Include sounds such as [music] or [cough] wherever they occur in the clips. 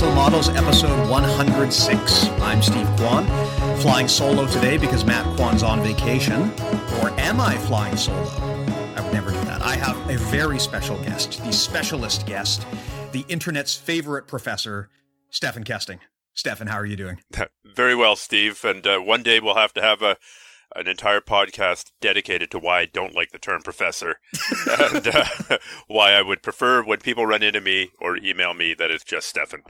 Mental Models, episode 106. I'm Steve Kwan, flying solo today because Matt Kwan's on vacation. Or am I flying solo? I would never do that. I have a very special guest, the specialist guest, the internet's favorite professor, Stephan Kesting. Stephan, how are you doing? [laughs] Very well, Steve. And uh, one day we'll have to have a an entire podcast dedicated to why I don't like the term professor [laughs] and uh, why I would prefer when people run into me or email me that it's just Stephan.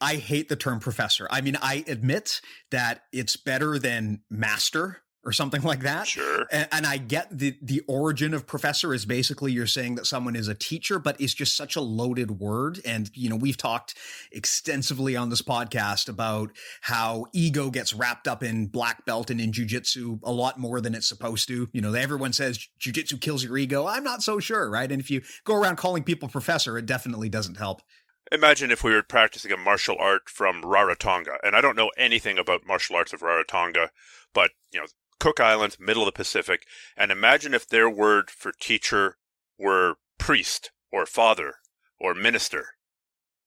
I hate the term professor. I mean, I admit that it's better than master or something [laughs] like that. Sure. And, and, I get the the origin of professor is basically you're saying that someone is a teacher, but it's just such a loaded word. And you know, we've talked extensively on this podcast about how ego gets wrapped up in black belt and in jujitsu a lot more than it's supposed to. You know, everyone says jujitsu kills your ego. I'm not so sure, right? And if you go around calling people professor, it definitely doesn't help. Imagine if we were practicing a martial art from Rarotonga, and I don't know anything about martial arts of Rarotonga, but you know Cook Islands, middle of the Pacific, and imagine if their word for teacher were priest or father or minister,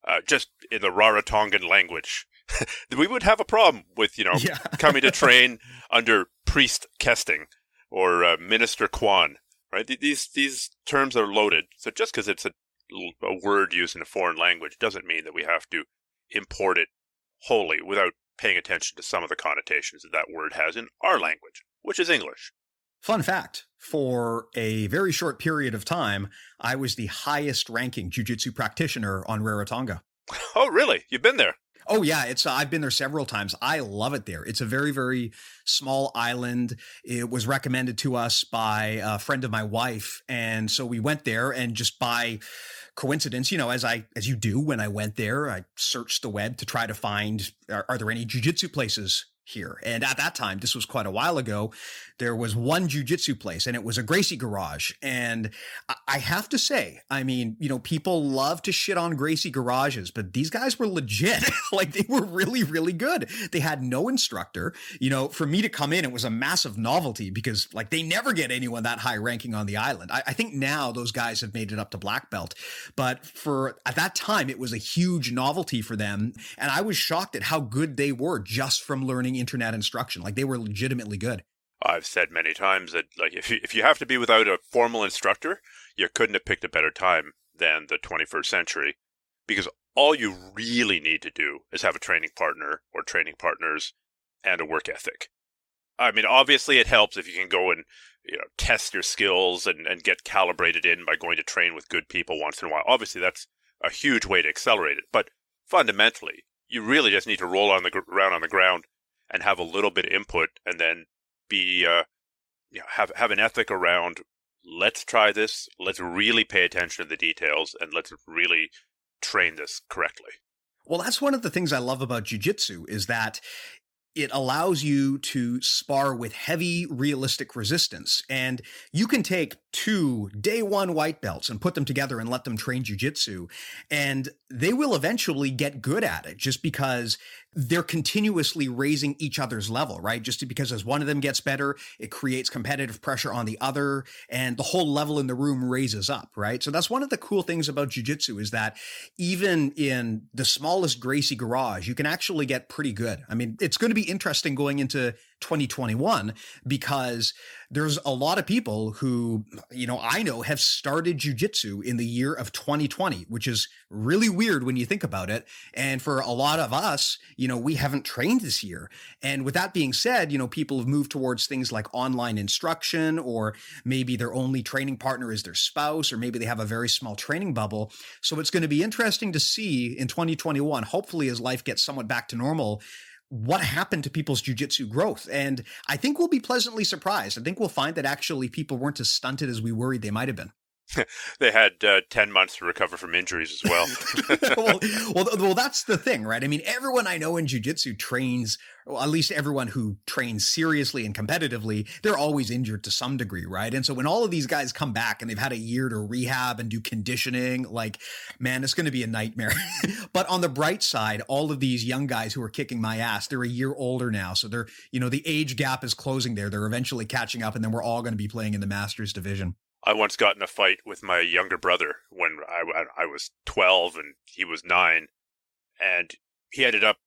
uh, just in the Rarotongan language. [laughs] we would have a problem with, you know, yeah. [laughs] coming to train under priest Kesting or uh, minister Kwan, right? These, these terms are loaded. So just because it's a, a word used in a foreign language doesn't mean that we have to import it wholly without paying attention to some of the connotations that that word has in our language, which is English. Fun fact for a very short period of time, I was the highest ranking jujitsu practitioner on Rarotonga. [laughs] Oh, really? You've been there? Oh yeah, it's uh, I've been there several times. I love it there. It's a very very small island. It was recommended to us by a friend of my wife, and so we went there and just by coincidence, you know, as I as you do when I went there, I searched the web to try to find are, are there any jujitsu places here. And at that time, this was quite a while ago, there was one jujitsu place and it was a Gracie garage. And I have to say, I mean, you know, people love to shit on Gracie garages, but these guys were legit. [laughs] like they were really, really good. They had no instructor. You know, for me to come in, it was a massive novelty because like they never get anyone that high ranking on the island. I, I think now those guys have made it up to black belt, but for at that time, it was a huge novelty for them. And I was shocked at how good they were just from learning internet instruction. Like they were legitimately good. I've said many times that like if you, if you have to be without a formal instructor, you couldn't have picked a better time than the 21st century because all you really need to do is have a training partner or training partners and a work ethic. I mean, obviously it helps if you can go and you know test your skills and, and get calibrated in by going to train with good people once in a while. Obviously, that's a huge way to accelerate it. But fundamentally, you really just need to roll on the around on the ground and have a little bit of input, and then be uh, you know, have have an ethic around let's try this, let's really pay attention to the details, and let's really train this correctly. Well, that's one of the things I love about jujitsu is that it allows you to spar with heavy realistic resistance and you can take two day one white belts and put them together and let them train jujitsu and they will eventually get good at it just because they're continuously raising each other's level, right? Just because as one of them gets better, it creates competitive pressure on the other and the whole level in the room raises up, right? So that's one of the cool things about jujitsu is that even in the smallest Gracie garage, you can actually get pretty good. I mean, it's going to be interesting going into 2021 because there's a lot of people who, you know, I know have started jujitsu in the year of 2020, which is really weird when you think about it. And for a lot of us, you know, we haven't trained this year. And with that being said, you know, people have moved towards things like online instruction, or maybe their only training partner is their spouse, or maybe they have a very small training bubble. So it's going to be interesting to see in 2021, hopefully, as life gets somewhat back to normal what happened to people's jujitsu growth. And I think we'll be pleasantly surprised. I think we'll find that actually people weren't as stunted as we worried they might have been. [laughs] they had uh, 10 months to recover from injuries as well. [laughs] well, well. well, that's the thing, right? I mean, everyone I know in jujitsu trains, well, at least everyone who trains seriously and competitively, they're always injured to some degree, right? And so when all of these guys come back and they've had a year to rehab and do conditioning, like, man, it's going to be a nightmare. [laughs] but on the bright side, all of these young guys who are kicking my ass, they're a year older now. So they're, you know, the age gap is closing there. They're eventually catching up and then we're all going to be playing in the Masters division. I once got in a fight with my younger brother when I, I was 12 and he was nine. And he ended up,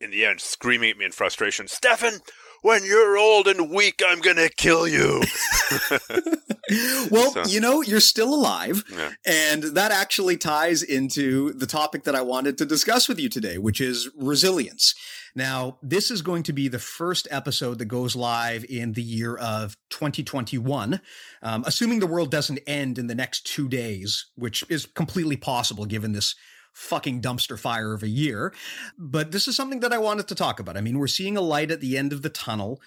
in the end, screaming at me in frustration, Stephan, when you're old and weak, I'm going to kill you. [laughs] well, so. you know, you're still alive. Yeah. And that actually ties into the topic that I wanted to discuss with you today, which is resilience. Now, this is going to be the first episode that goes live in the year of 2021, um, assuming the world doesn't end in the next two days, which is completely possible given this fucking dumpster fire of a year. But this is something that I wanted to talk about. I mean, we're seeing a light at the end of the tunnel.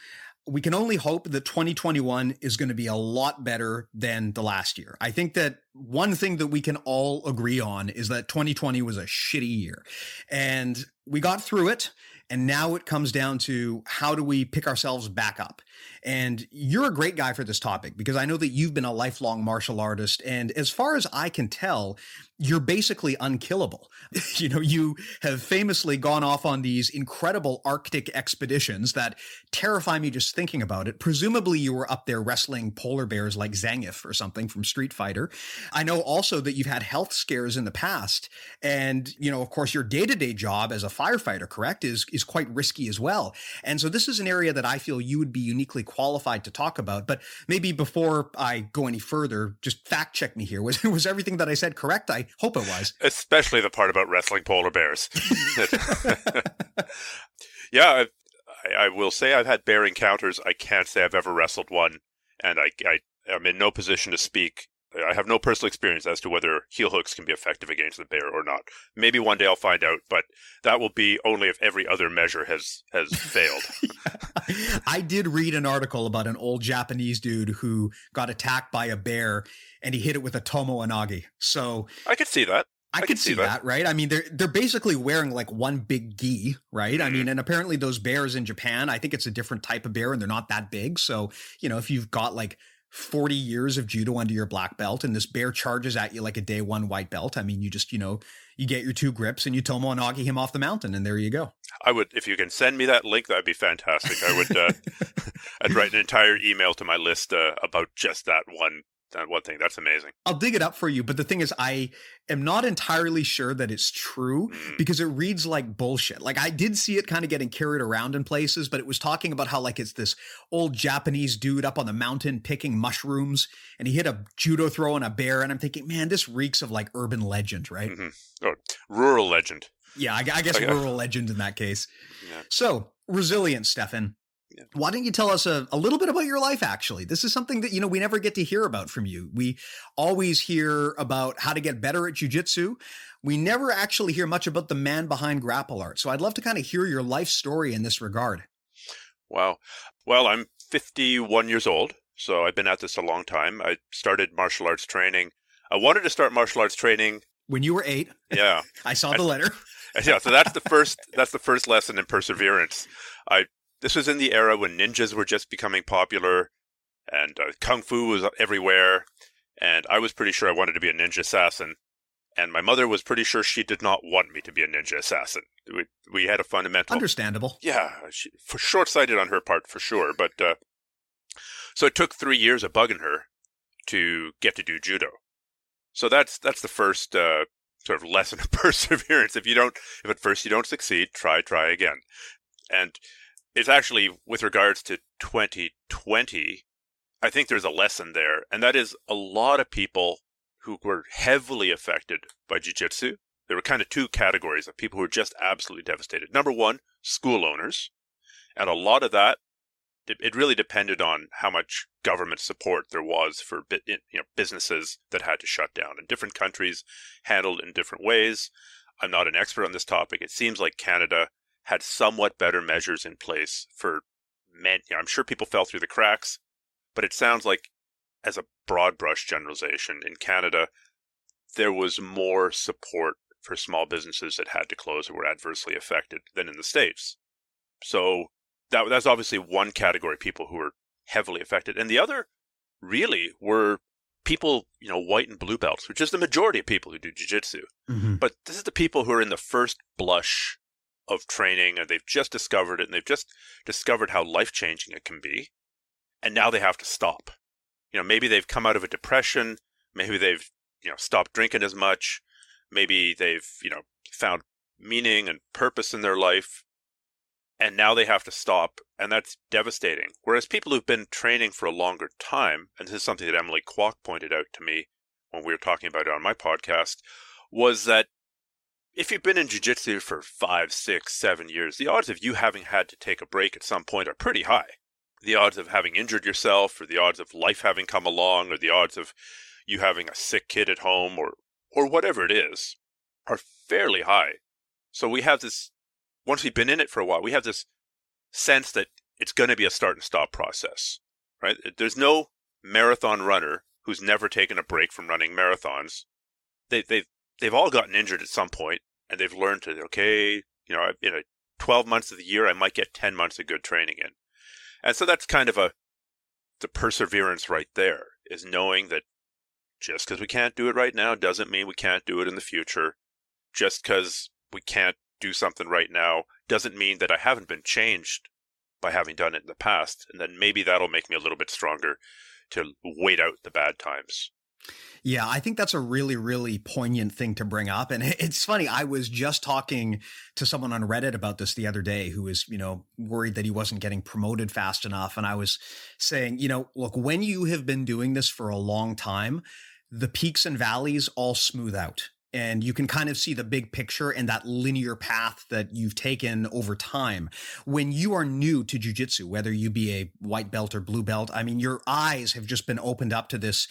We can only hope that 2021 is going to be a lot better than the last year. I think that one thing that we can all agree on is that 2020 was a shitty year. And we got through it. And now it comes down to how do we pick ourselves back up? And you're a great guy for this topic because I know that you've been a lifelong martial artist. And as far as I can tell, you're basically unkillable. [laughs] you know, you have famously gone off on these incredible Arctic expeditions that terrify me just thinking about it. Presumably, you were up there wrestling polar bears like Zangief or something from Street Fighter. I know also that you've had health scares in the past. And, you know, of course, your day to day job as a firefighter, correct, is, is quite risky as well. And so this is an area that I feel you would be uniquely qualified to talk about. But maybe before I go any further, just fact check me here. [laughs] Was, was everything that I said correct? I hope it was. Especially the part about wrestling polar bears. [laughs] yeah, I, I, will say I've had bear encounters. I can't say I've ever wrestled one, and I, I am in no position to speak I have no personal experience as to whether heel hooks can be effective against the bear or not. Maybe one day I'll find out, but that will be only if every other measure has has [laughs] failed. I did read an article about an old Japanese dude who got attacked by a bear and he hit it with a tomoe nage. So I could see that. I, I could see that. that. right? I mean, they're they're basically wearing like one big gi, right? Mm-hmm. I mean, and apparently those bears in Japan, I think it's a different type of bear, and they're not that big. So you know, if you've got like 40 years of judo under your black belt and this bear charges at you like a day one white belt. I mean, you just, you know, you get your two grips and you tomoe nage him off the mountain and there you go. I would, if you can send me that link, that'd be fantastic. I would, uh, [laughs] I'd write an entire email to my list uh, about just that one that one thing. That's amazing. I'll dig it up for you, but the thing is, I am not entirely sure that it's true mm. because it reads like bullshit. Like I did see it kind of getting carried around in places, but it was talking about how like it's this old Japanese dude up on the mountain picking mushrooms, and he hit a judo throw on a bear, and I'm thinking, man, this reeks of like urban legend, right? Mm-hmm. Oh, rural legend. Yeah, I, I guess rural legend in that case. Yeah. So resilience, Stephan. Yeah. Why don't you tell us a, a little bit about your life, actually? This is something that, you know, we never get to hear about from you. We always hear about how to get better at jujitsu. We never actually hear much about the man behind Grapplearts. So I'd love to kind of hear your life story in this regard. Wow. Well, I'm 51 years old, so I've been at this a long time. I started martial arts training. I wanted to start martial arts training when you were eight. Yeah. [laughs] I saw the letter. [laughs] yeah, so that's the first that's the first lesson in perseverance. I this was in the era when ninjas were just becoming popular and uh, kung fu was everywhere. And I was pretty sure I wanted to be a ninja assassin. And my mother was pretty sure she did not want me to be a ninja assassin. We, we had a fundamental. Understandable. Yeah, she, for short sighted on her part, for sure. But uh, so it took three years of bugging her to get to do judo. So that's that's the first uh, sort of lesson [laughs] of perseverance. If you don't, if at first you don't succeed, try, try again. And it's actually with regards to 2020, I think there's a lesson there, and that is a lot of people who were heavily affected by jiu-jitsu, there were kind of two categories of people who were just absolutely devastated. Number one, school owners. And a lot of that, it really depended on how much government support there was for you know, businesses that had to shut down. And different countries handled in different ways. I'm not an expert on this topic. It seems like Canada had somewhat better measures in place for men. You know, I'm sure people fell through the cracks, but it sounds like, as a broad brush generalization, in Canada, there was more support for small businesses that had to close or were adversely affected than in the States. So that, that's obviously one category of people who were heavily affected. And the other really were people, you know, white and blue belts, which is the majority of people who do jiu-jitsu. Mm-hmm. But this is the people who are in the first blush of training and they've just discovered it and they've just discovered how life-changing it can be. And now they have to stop. You know, maybe they've come out of a depression, maybe they've, you know, stopped drinking as much, maybe they've, you know, found meaning and purpose in their life and now they have to stop and that's devastating whereas people who've been training for a longer time and this is something that emily kwok pointed out to me when we were talking about it on my podcast was that if you've been in jiu-jitsu for five six seven years the odds of you having had to take a break at some point are pretty high the odds of having injured yourself or the odds of life having come along or the odds of you having a sick kid at home or or whatever it is are fairly high so we have this once we've been in it for a while, we have this sense that it's going to be a start and stop process, right? There's no marathon runner who's never taken a break from running marathons. They, they've they've all gotten injured at some point, and they've learned to okay, you know, in a 12 months of the year, I might get 10 months of good training in, and so that's kind of a the perseverance right there is knowing that just because we can't do it right now doesn't mean we can't do it in the future. Just because we can't do something right now doesn't mean that I haven't been changed by having done it in the past. And then maybe that'll make me a little bit stronger to wait out the bad times. Yeah, I think that's a really, really poignant thing to bring up. And [laughs] it's funny, I was just talking to someone on Reddit about this the other day who was, you know, worried that he wasn't getting promoted fast enough. And I was saying, you know, look, when you have been doing this for a long time, the peaks and valleys all smooth out and you can kind of see the big picture and that linear path that you've taken over time. When you are new to jujitsu, whether you be a white belt or blue belt, I mean, your eyes have just been opened up to this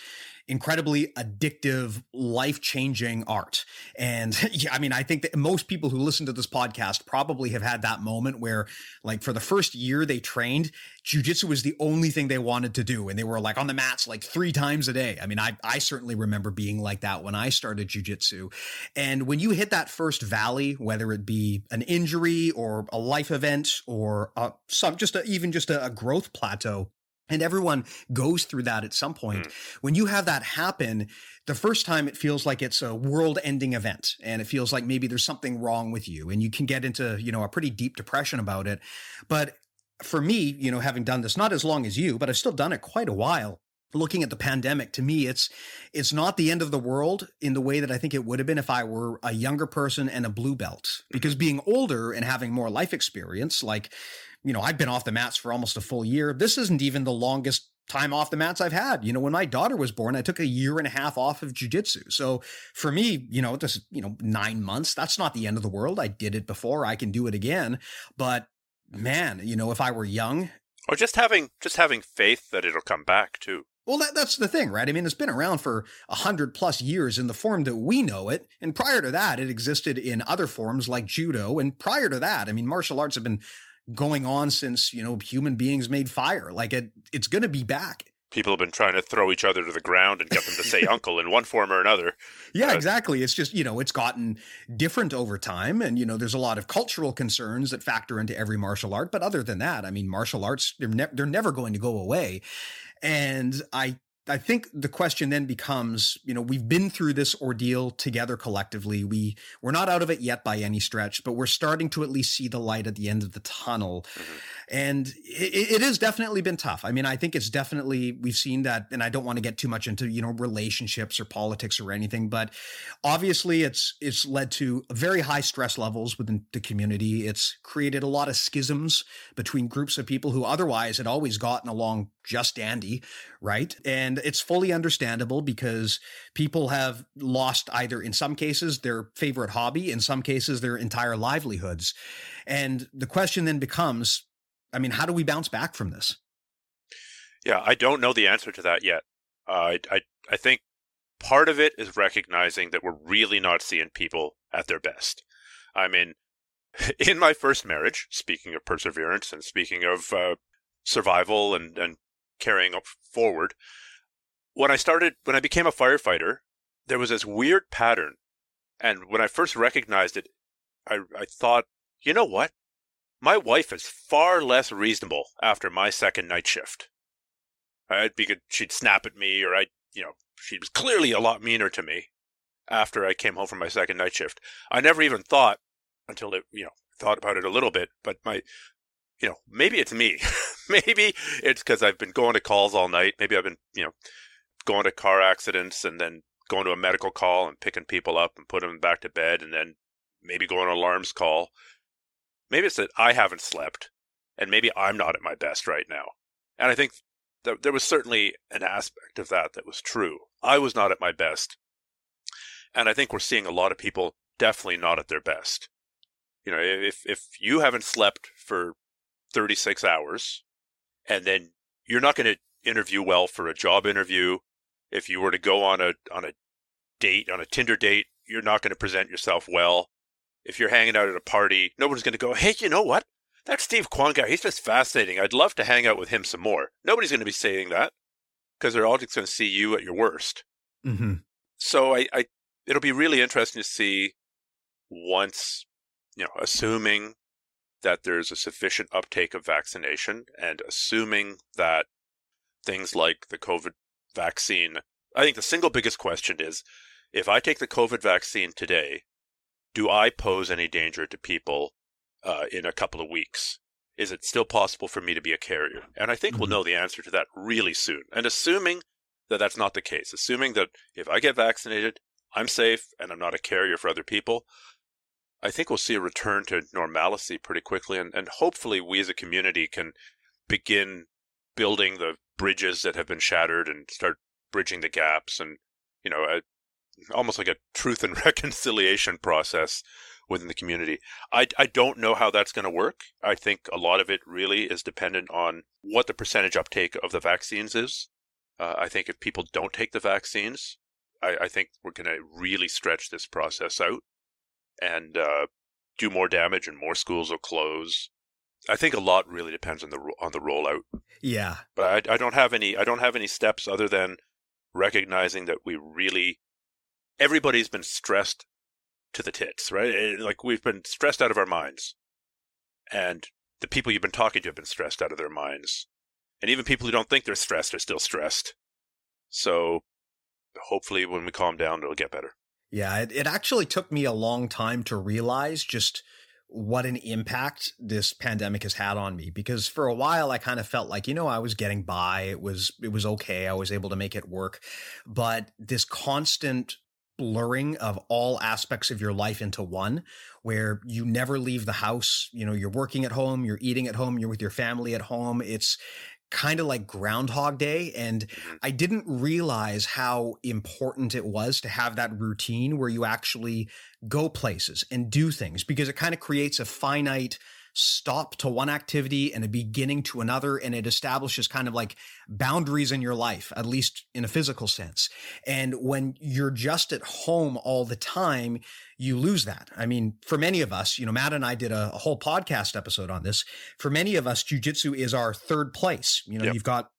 incredibly addictive, life changing art. And [laughs] yeah, I mean, I think that most people who listen to this podcast probably have had that moment where, like, for the first year they trained, jujitsu was the only thing they wanted to do. And they were like on the mats like three times a day. I mean, I, I certainly remember being like that when I started jujitsu. And when you hit that first valley, whether it be an injury or a life event or uh, some just a, even just a, a growth plateau, and everyone goes through that at some point. Mm. When you have that happen, the first time it feels like it's a world ending event and it feels like maybe there's something wrong with you and you can get into, you know, a pretty deep depression about it. But for me, you know, having done this not as long as you, but I've still done it quite a while. Looking at the pandemic, to me, it's it's not the end of the world in the way that I think it would have been if I were a younger person and a blue belt. Mm-hmm. Because being older and having more life experience, like you know, I've been off the mats for almost a full year. This isn't even the longest time off the mats I've had. You know, when my daughter was born, I took a year and a half off of jujitsu. So for me, you know, just, you know, nine months, that's not the end of the world. I did it before. I can do it again. But man, you know, if I were young. Or just having just having faith that it'll come back too. Well, that, that's the thing, right? I mean, it's been around for a hundred plus years in the form that we know it. And prior to that, it existed in other forms like judo. And prior to that, I mean, martial arts have been going on since you know human beings made fire. Like it, it's going to be back. People have been trying to throw each other to the ground and get them to say [laughs] uncle in one form or another. Yeah, uh, exactly. It's just, you know, it's gotten different over time. And, you know, there's a lot of cultural concerns that factor into every martial art. But other than that, I mean, martial arts, they're, ne- they're never going to go away. And I I think the question then becomes, you know, we've been through this ordeal together collectively. We we're not out of it yet by any stretch, but we're starting to at least see the light at the end of the tunnel. Mm-hmm. And it, it has definitely been tough. I mean, I think it's definitely, we've seen that, and I don't want to get too much into, you know, relationships or politics or anything, but obviously it's, it's led to very high stress levels within the community. It's created a lot of schisms between groups of people who otherwise had always gotten along just dandy, right? And it's fully understandable because people have lost either, in some cases, their favorite hobby, in some cases, their entire livelihoods. And the question then becomes I mean, how do we bounce back from this? Yeah, I don't know the answer to that yet. Uh, I, I, I think part of it is recognizing that we're really not seeing people at their best. I mean, [laughs] in my first marriage, speaking of perseverance and speaking of uh, survival and, and carrying up forward, when I started, when I became a firefighter, there was this weird pattern. And when I first recognized it, I, I thought, you know what? My wife is far less reasonable after my second night shift. I'd be good, she'd snap at me, or I, you know, she was clearly a lot meaner to me after I came home from my second night shift. I never even thought until it, you know, thought about it a little bit, but my, you know, maybe it's me. [laughs] [laughs] maybe it's because I've been going to calls all night. Maybe I've been, you know, going to car accidents and then going to a medical call and picking people up and putting them back to bed and then maybe going to alarms call. Maybe it's that I haven't slept and maybe I'm not at my best right now. And I think th- there was certainly an aspect of that that was true. I was not at my best. And I think we're seeing a lot of people definitely not at their best. You know, if if you haven't slept for 36 hours and then you're not going to interview well for a job interview, if you were to go on a on a date, on a Tinder date, you're not going to present yourself well if you're hanging out at a party, nobody's going to go, hey, you know what? That Steve Kwan guy, he's just fascinating. I'd love to hang out with him some more. Nobody's going to be saying that because they're all just going to see you at your worst. Mm-hmm. So I, I, it'll be really interesting to see once, you know, assuming that there's a sufficient uptake of vaccination and assuming that things like the COVID vaccine, I think the single biggest question is if I take the COVID vaccine today, do I pose any danger to people uh, in a couple of weeks? Is it still possible for me to be a carrier? And I think mm-hmm. we'll know the answer to that really soon. And assuming that that's not the case, assuming that if I get vaccinated, I'm safe and I'm not a carrier for other people, I think we'll see a return to normalcy pretty quickly. And, and hopefully, we as a community can begin building the bridges that have been shattered and start bridging the gaps and you know uh, almost like a truth and [laughs] reconciliation process within the community. I, I don't know how that's going to work. I think a lot of it really is dependent on what the percentage uptake of the vaccines is. Uh, I think if people don't take the vaccines, I, I think we're going to really stretch this process out and uh, do more damage, and more schools will close. I think a lot really depends on the on the rollout. Yeah, but I, I don't have any I don't have any steps other than recognizing that we really everybody's been stressed to the tits, right? Eh, like we've been stressed out of our minds. And the people you've been talking to have been stressed out of their minds. And even people who don't think they're stressed are still stressed. So hopefully when we calm down, it'll get better. Yeah, it, it actually took me a long time to realize just what an impact this pandemic has had on me because for a while I kind of felt like you know I was getting by it was it was okay I was able to make it work. But this constant blurring of all aspects of your life into one where you never leave the house you know you're working at home you're eating at home you're with your family at home it's kind of like groundhog day and mm-hmm. i didn't realize how important it was to have that routine where you actually go places and do things because it kind of creates a finite stop to one activity and a beginning to another. And it establishes kind of like boundaries in your life, at least in a physical sense. And when you're just at home all the time, you lose that. I mean, for many of us, you know, Matt and I did a, a whole podcast episode on this. For many of us, jujitsu is our third place. You know, yep. you've got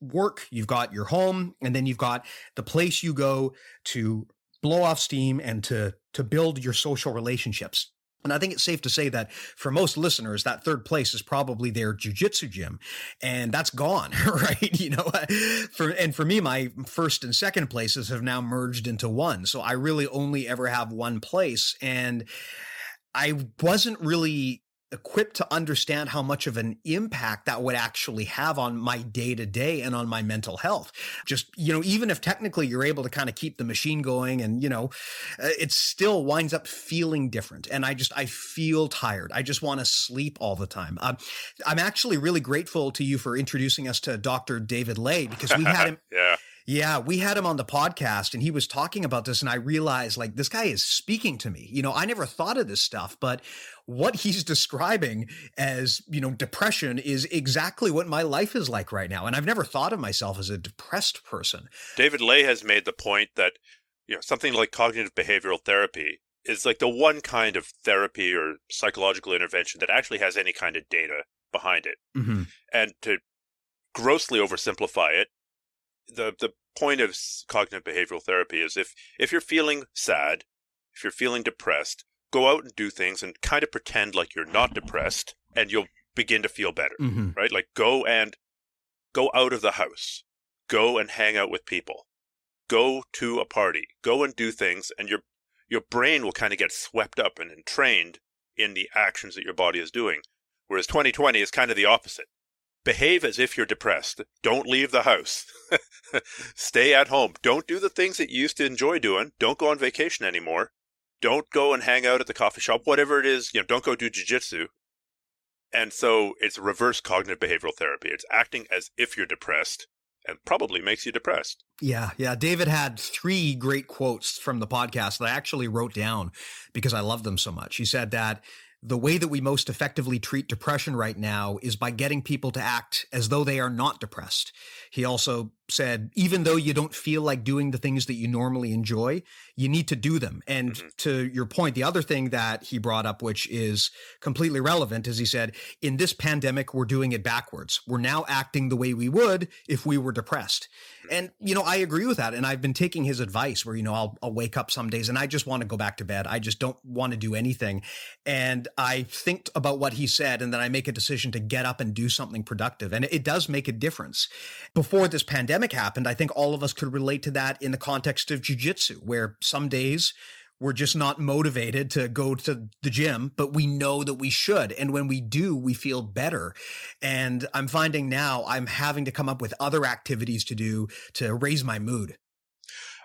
work, you've got your home, and then you've got the place you go to blow off steam and to to build your social relationships. And I think it's safe to say that for most listeners, that third place is probably their jujitsu gym, and that's gone, [laughs] right? You know, [laughs] for and for me, my first and second places have now merged into one. So I really only ever have one place, and I wasn't really equipped to understand how much of an impact that would actually have on my day to day and on my mental health. Just, you know, even if technically you're able to kind of keep the machine going and, you know, uh, it still winds up feeling different. And I just, I feel tired. I just want to sleep all the time. Um, I'm actually really grateful to you for introducing us to Dr. David Ley because we had [laughs] him. yeah. Yeah, we had him on the podcast and he was talking about this, and I realized like this guy is speaking to me. You know, I never thought of this stuff, but what he's [laughs] describing as, you know, depression is exactly what my life is like right now. And I've never thought of myself as a depressed person. David Ley has made the point that, you know, something like cognitive behavioral therapy is like the one kind of therapy or psychological intervention that actually has any kind of data behind it. Mm-hmm. And to grossly oversimplify it, the the point of cognitive behavioral therapy is if if you're feeling sad, if you're feeling depressed, go out and do things and kind of pretend like you're not depressed and you'll begin to feel better, Mm-hmm. right? Like go and go out of the house, go and hang out with people, go to a party, go and do things and your your brain will kind of get swept up and entrained in the actions that your body is doing. Whereas 2020 is kind of the opposite. Behave as if you're depressed. Don't leave the house. [laughs] Stay at home. Don't do the things that you used to enjoy doing. Don't go on vacation anymore. Don't go and hang out at the coffee shop, whatever it is. You know, don't go do jujitsu. And so it's reverse cognitive behavioral therapy. It's acting as if you're depressed and probably makes you depressed. Yeah, yeah. David had three great quotes from the podcast that I actually wrote down because I love them so much. He said that the way that we most effectively treat depression right now is by getting people to act as though they are not depressed. He also said, even though you don't feel like doing the things that you normally enjoy, you need to do them. And Mhm. to your point, the other thing that he brought up, which is completely relevant, is he said, in this pandemic, we're doing it backwards. We're now acting the way we would if we were depressed. And, you know, I agree with that. And I've been taking his advice where, you know, I'll, I'll wake up some days and I just want to go back to bed. I just don't want to do anything. And I think about what he said and then I make a decision to get up and do something productive. And it does make a difference. Before this pandemic happened, I think all of us could relate to that in the context of jujitsu, where some days we're just not motivated to go to the gym, but we know that we should. And when we do, we feel better. And I'm finding now I'm having to come up with other activities to do to raise my mood.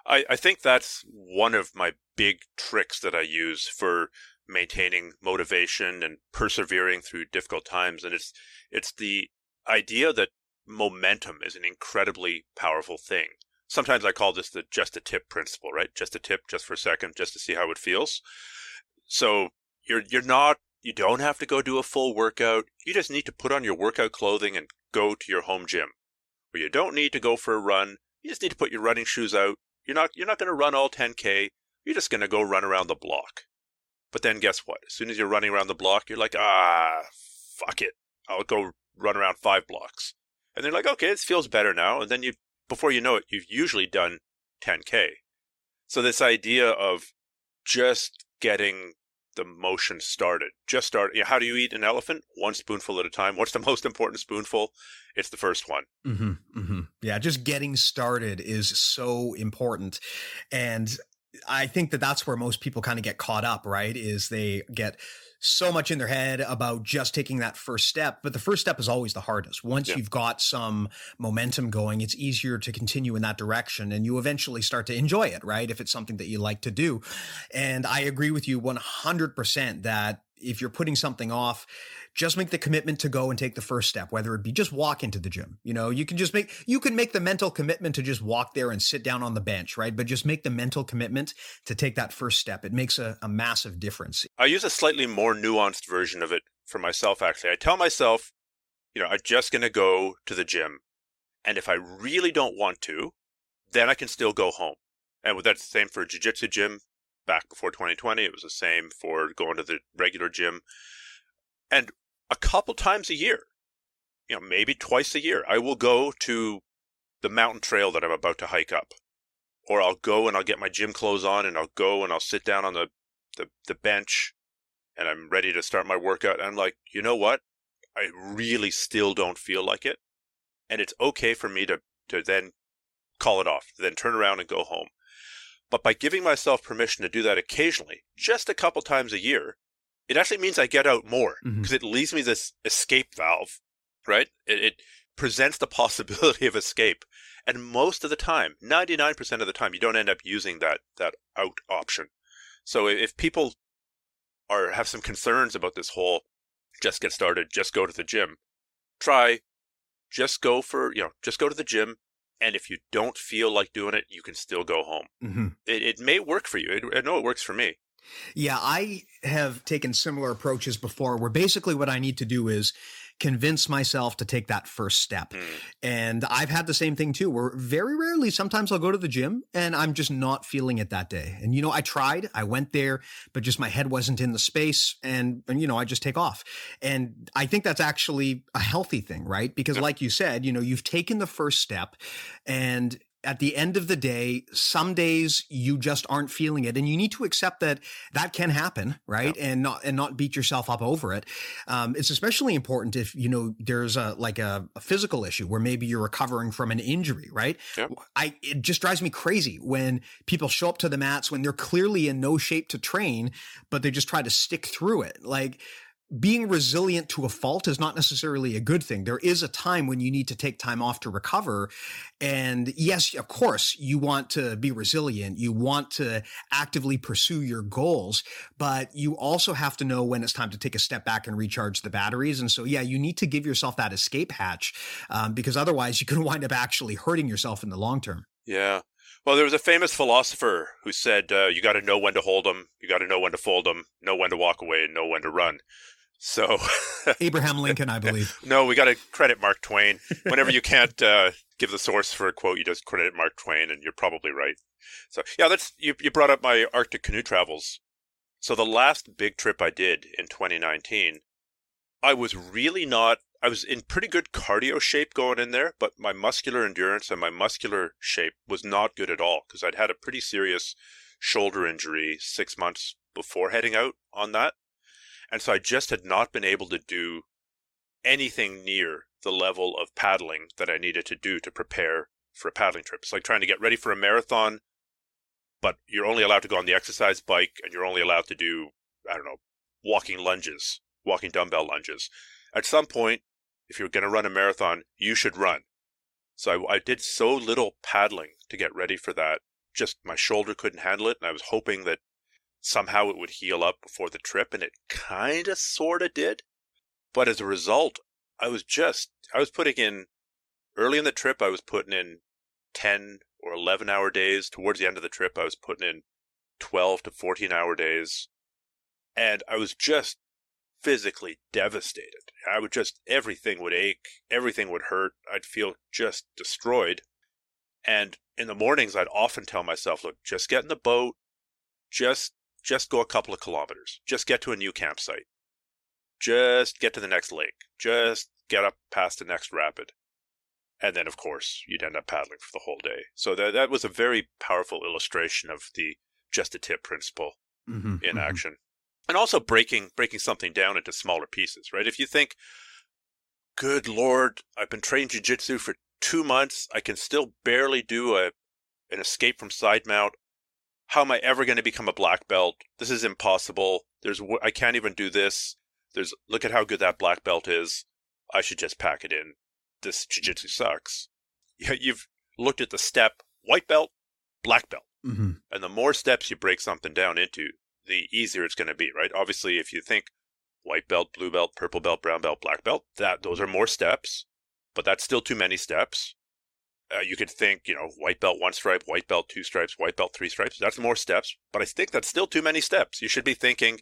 I, I think that's one of my big tricks that I use for maintaining motivation and persevering through difficult times. And it's it's the idea that momentum is an incredibly powerful thing. Sometimes I call this the just a tip principle, right? Just a tip, just for a second, just to see how it feels. So you're you're not you don't have to go do a full workout. You just need to put on your workout clothing and go to your home gym. Or you don't need to go for a run. You just need to put your running shoes out. You're not you're not going to run all 10k. You're just going to go run around the block. But then guess what? As soon as you're running around the block, you're like, "Ah, fuck it. I'll go run around 5 blocks." And they're like, "Okay, it feels better now." And then you before you know it, you've usually done 10k. So this idea of just getting the motion started. Just start. You know, how do you eat an elephant? One spoonful at a time. What's the [laughs] most important spoonful? It's the first one. Mm-hmm, mm-hmm. Yeah, just getting started is so important. And I think that that's where most people kind of get caught up, right? Is they get so much in their head about just taking that first step. But the first step is always the hardest. Once Yeah. you've got some momentum going, it's easier to continue in that direction and you eventually start to enjoy it, right? If it's something that you like to do. And I agree with you 100% that if you're putting something off, just make the commitment to go and take the first step, whether it be just walk into the gym. You know, you can just make, you can make the mental commitment to just walk there and sit down on the bench, right? But just make the mental commitment to take that first step. It makes a, a massive difference. I use a slightly more nuanced version of it for myself, actually. I tell myself, you know, I'm just going to go to the gym. And if I really don't want to, then I can still go home. And that's the same for a jiu-jitsu gym back before 2020. It was the same for going to the regular gym. And a couple times a year, you know, maybe twice a year, I will go to the mountain trail that I'm about to hike up. Or I'll go and I'll get my gym clothes on and I'll go and I'll sit down on the, the, the bench and I'm ready to start my workout. And I'm like, you know what? I really still don't feel like it. And it's okay for me to, to then call it off, then turn around and go home. But by giving myself permission to do that occasionally, just a couple times a year, it actually means I get out more because it leaves me this escape valve, right? It, it presents the [laughs] possibility of escape. And most of the time, 99% of the time, you don't end up using that, that out option. So if people are, have some concerns about this whole just get started, just go to the gym, try just go for, you know, just go to the gym. And if you don't feel like doing it, you can still go home. Mm-hmm. It, it may work for you. It, I know it works for me. Yeah, I have taken similar approaches before where basically what I need to do is convince myself to take that first step. Mm. And I've had the same thing too, where very rarely, sometimes I'll go to the gym and I'm just not feeling it that day. And, you know, I tried, I went there, but just my head wasn't in the space and, and you know, I just take off. And I think that's actually a healthy thing, right? Because, like you said, you know, you've taken the first step and at the end of the day, some days you just aren't feeling it, and you need to accept that that can happen, right? And not and not beat yourself up over it. Um, it's especially important if you know there's a like a, a physical issue where maybe you're recovering from an injury, right? Yep. I it just drives me crazy when people show up to the mats when they're clearly in no shape to train, but they just try to stick through it, like being resilient to a fault is not necessarily a good thing. There is a time when you need to take time off to recover. And yes, of course, you want to be resilient. You want to actively pursue your goals, but you also have to know when it's time to take a step back and recharge the batteries. And so, yeah, you need to give yourself that escape hatch um, because otherwise you can wind up actually hurting yourself in the long term. Yeah. Well, there was a famous philosopher who said, uh, "You got to know when to hold them, you got to know when to fold them, know when to walk away, and know when to run." So, [laughs] Abraham Lincoln, I believe. no, we got to credit Mark Twain. Whenever you can't uh, give the source for a quote, you just credit Mark Twain, and you're probably right. So, yeah, that's you. You brought up my Arctic canoe travels. So the last big trip I did in 2019, I was really not. I was in pretty good cardio shape going in there, but my muscular endurance and my muscular shape was not good at all because I'd had a pretty serious shoulder injury six months before heading out on that. And so I just had not been able to do anything near the level of paddling that I needed to do to prepare for a paddling trip. It's like trying to get ready for a marathon, but you're only allowed to go on the exercise bike and you're only allowed to do, I don't know, walking lunges, walking dumbbell lunges. At some point, if you're going to run a marathon, you should run. So I, I did so little paddling to get ready for that. Just my shoulder couldn't handle it. And I was hoping that somehow it would heal up before the trip. And it kind of sort of did. But as a result, I was just, I was putting in, early in the trip, I was putting in 10 or 11 hour days. Towards the end of the trip, I was putting in 12 to 14 hour days. And I was just physically devastated. I would just, everything would ache, everything would hurt. I'd feel just destroyed. And in the mornings, I'd often tell myself, look, just get in the boat, just, just go a couple of kilometers, just get to a new campsite, just get to the next lake, just get up past the next rapid. And then, of course, you'd end up paddling for the whole day. So that, that was a very powerful illustration of the just a tip principle Mm-hmm, in action. And also breaking breaking something down into smaller pieces right? If you think good lord i've been training jiu-jitsu for two months. I can still barely do a an escape from side mount how am i ever going to become a black belt? This is impossible. There's I can't even do this. There's look at how good that black belt is. I should just pack it in. This jiu-jitsu sucks. Yeah, you've looked at the step white belt black belt. Mm-hmm. and the more steps you break something down into, the easier it's going to be, right? Obviously, if you think white belt, blue belt, purple belt, brown belt, black belt, that those are more steps, but that's still too many steps. Uh, you could think, you know, white belt one stripe, white belt two stripes, white belt three stripes. That's more steps, but I think that's still too many steps. You should be thinking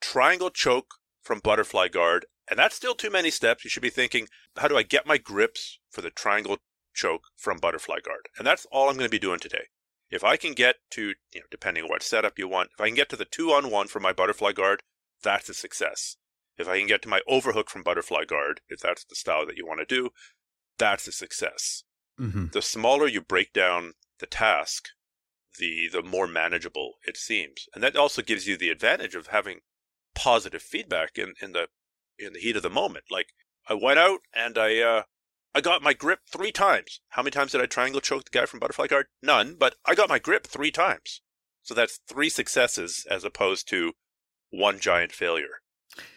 triangle choke from butterfly guard, and that's still too many steps. You should be thinking, how do I get my grips for the triangle choke from butterfly guard? And that's all I'm going to be doing today. If I can get to, you know, depending on what setup you want, if I can get to the two on one for my butterfly guard, that's a success. If I can get to my overhook from butterfly guard, if that's the style that you want to do, that's a success. Mm-hmm. The smaller you break down the task, the the more manageable it seems. And that also gives you the advantage of having positive feedback in, in the in the heat of the moment. Like I went out and I uh I got my grip three times. How many times did I triangle choke the guy from Butterfly Guard? None, but I got my grip three times. So that's three successes as opposed to one giant failure.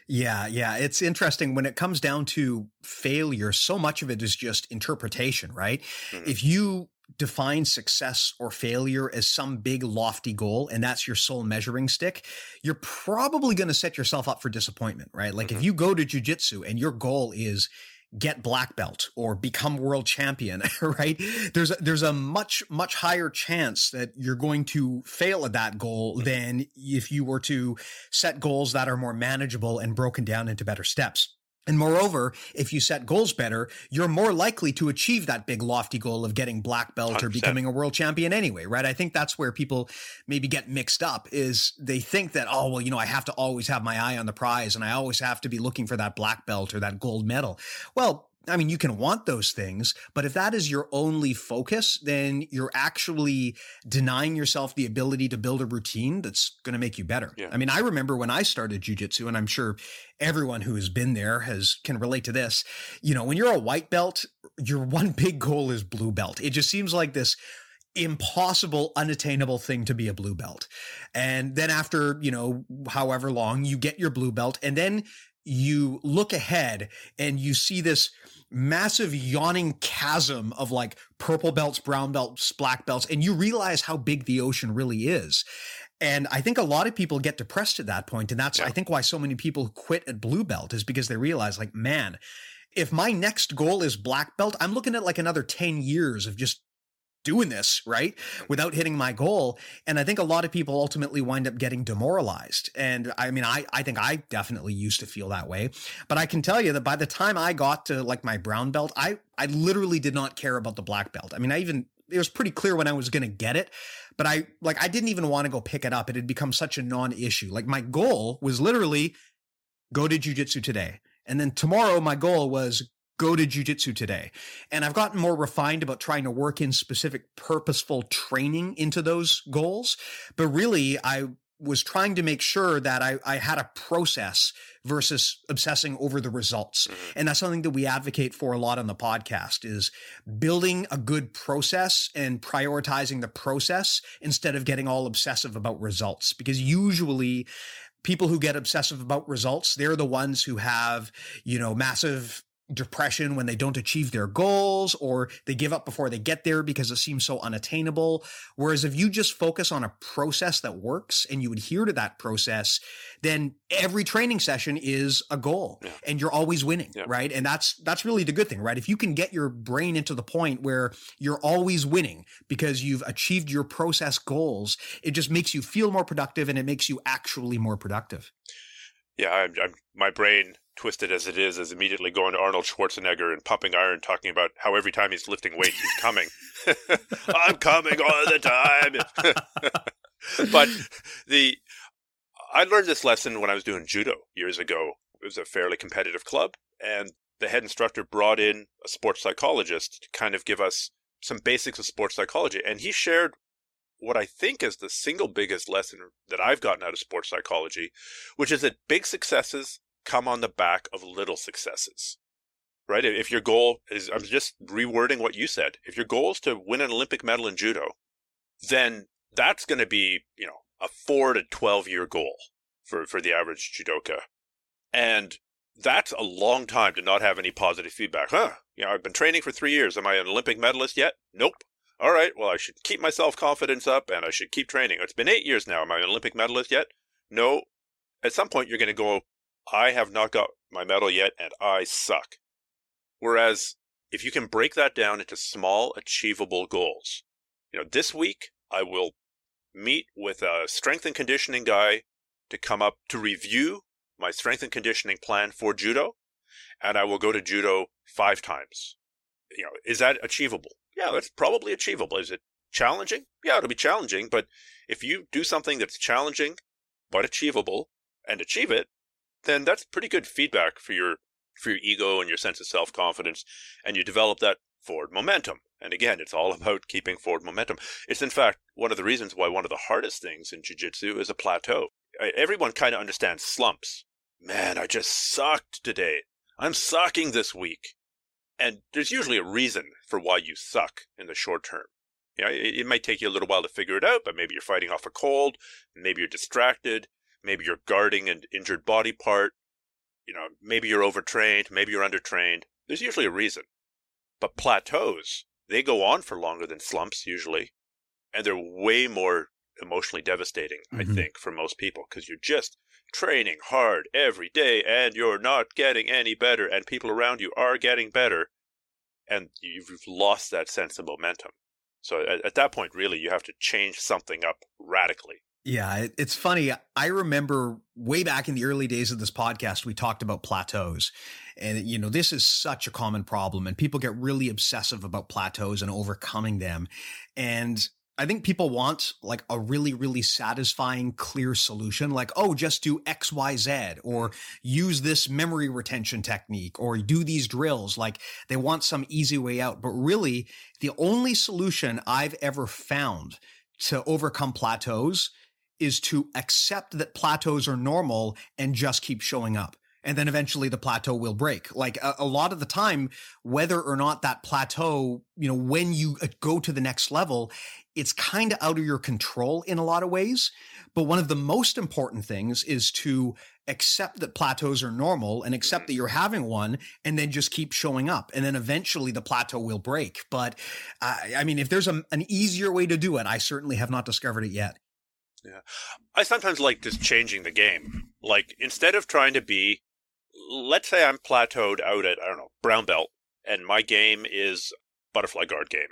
Yeah, yeah. It's interesting when it comes down to failure, so much of it is just interpretation, right? Mm-hmm. If you define success or failure as some big lofty goal and that's your sole measuring stick, you're probably going to set yourself up for disappointment, right? Like mm-hmm. if you go to jujitsu and your goal is get black belt or become world champion, [laughs] right? There's a, there's a much much higher chance that you're going to fail at that goal mm-hmm. than if you were to set goals that are more manageable and broken down into better steps. And moreover, if you set goals better, you're more likely to achieve that big lofty goal of getting black belt 100%. or becoming a world champion anyway, right? I think that's where people maybe get mixed up is they think that, oh, well, you know, I have to always have my eye on the prize and I always have to be looking for that black belt or that gold medal. Well, I mean, you can want those things, but if that is your only focus, then you're actually denying yourself the ability to build a routine that's going to make you better. Yeah. I mean, I remember when I started jujitsu, and I'm sure everyone who has been there has can relate to this. You know, when you're a white belt, your [laughs] one big goal is blue belt. It just seems like this impossible unattainable thing to be a blue belt and then after you know however long you get your blue belt and then you look ahead and you see this massive yawning chasm of like purple belts, brown belts, black belts, and you realize how big the ocean really is. And I think a lot of people get depressed at that point, and that's yeah. I think why so many people quit at blue belt is because they realize like, man, if my next goal is black belt, I'm looking at like another 10 years of just doing this right without hitting my goal and i think a lot of people ultimately wind up getting demoralized and i mean i i think i definitely used to feel that way but i can tell you that by the time i got to like my brown belt i i literally did not care about the black belt. I mean i even it was pretty clear when i was going to get it but i like i didn't even want to go pick it up. It had become such a non-issue. Like my goal was literally go to jiu-jitsu today and then tomorrow my goal was go to jujitsu today. And I've gotten more refined about trying to work in specific purposeful training into those goals. But really, I was trying to make sure that I, I had a process versus obsessing over the results. Mm-hmm. And that's something that we advocate for a lot on the podcast is building a good process and prioritizing the process instead of getting all obsessive about results. Because usually people who get obsessive about results, they're the ones who have, you know, massive depression when they don't achieve their goals or they give up before they get there because it seems so unattainable. Whereas if you just focus on a process that works and you adhere to that process, then every training session is a goal yeah. and you're always winning, yeah. right? And that's that's really the good thing, right? If you can get your brain into the point where you're always winning because you've achieved your process goals, it just makes you feel more productive and it makes you actually more productive. Yeah, I'm, I'm my brain twisted as it is, is immediately going to Arnold Schwarzenegger and pumping iron, talking about how every time he's lifting weights, he's coming. [laughs] I'm coming all the time. [laughs] but the I learned this lesson when I was doing judo years ago. It was a fairly competitive club, and the head instructor brought in a sports psychologist to kind of give us some basics of sports psychology, and he shared what I think is the single biggest lesson that I've gotten out of sports psychology, which is that big successes come on the back of little successes. Right? If your goal is, I'm just rewording what you said. If your goal is to win an Olympic medal in judo, then that's going to be, you know, a four to 12 year goal for, for the average judoka. And that's a long time to not have any positive feedback. Huh? You know, I've been training for three years. Am I an Olympic medalist yet? Nope. All right. Well, I should keep my self confidence up and I should keep training. It's been eight years now. Am I an Olympic medalist yet? No. At some point, you're going to go, I have not got my medal yet and I suck. Whereas if you can break that down into small, achievable goals, you know, this week I will meet with a strength and conditioning guy to come up to review my strength and conditioning plan for judo, and I will go to judo five times. You know, is that achievable? Yeah, that's probably achievable. Is it challenging? Yeah, it'll be challenging, but if you do something that's challenging but achievable and achieve it, then that's pretty good feedback for your for your ego and your sense of self confidence, and you develop that forward momentum. And again, it's all [laughs] about keeping forward momentum. It's in fact one of the reasons why one of the hardest things in jiu-jitsu is a plateau. Everyone kind of understands slumps. Man, I just sucked today. I'm sucking this week. And there's usually a reason for why you suck in the short term. You know, it, it might take you a little while to figure it out, but maybe you're fighting off a cold, maybe you're distracted, maybe you're guarding an injured body part, you know, maybe you're overtrained, maybe you're undertrained. There's usually a reason. But plateaus, they go on for longer than slumps usually, and they're way more emotionally devastating, mm-hmm. I think, for most people because you're just training hard every day and you're not getting any better, and people around you are getting better, and you've lost that sense of momentum. So at, at that point, really, you have to change something up radically. Yeah, it's funny. I remember way back in the early days of this podcast, we talked about plateaus. And, you know, this is such a common problem, and people get really obsessive about plateaus and overcoming them. And I think people want like a really, really satisfying, clear solution, like, oh, just do X, Y, Z, or use this memory retention technique, or do these drills. Like they want some easy way out. But really, the only solution I've ever found to overcome plateaus is to accept that plateaus are normal and just keep showing up and then eventually the plateau will break. Like a, a, lot of the time, whether or not that plateau, you know, when you uh, go to the next level, it's kind of out of your control in a lot of ways. But one of the most important things is to accept that plateaus are normal and accept that you're having one and then just keep showing up. And then eventually the plateau will break. But uh, I mean, if there's a, an easier way to do it, I certainly have not discovered it yet. Yeah. I sometimes like just changing the game. Like instead of trying to be let's say I'm plateaued out at, I don't know, brown belt, and my game is butterfly guard game.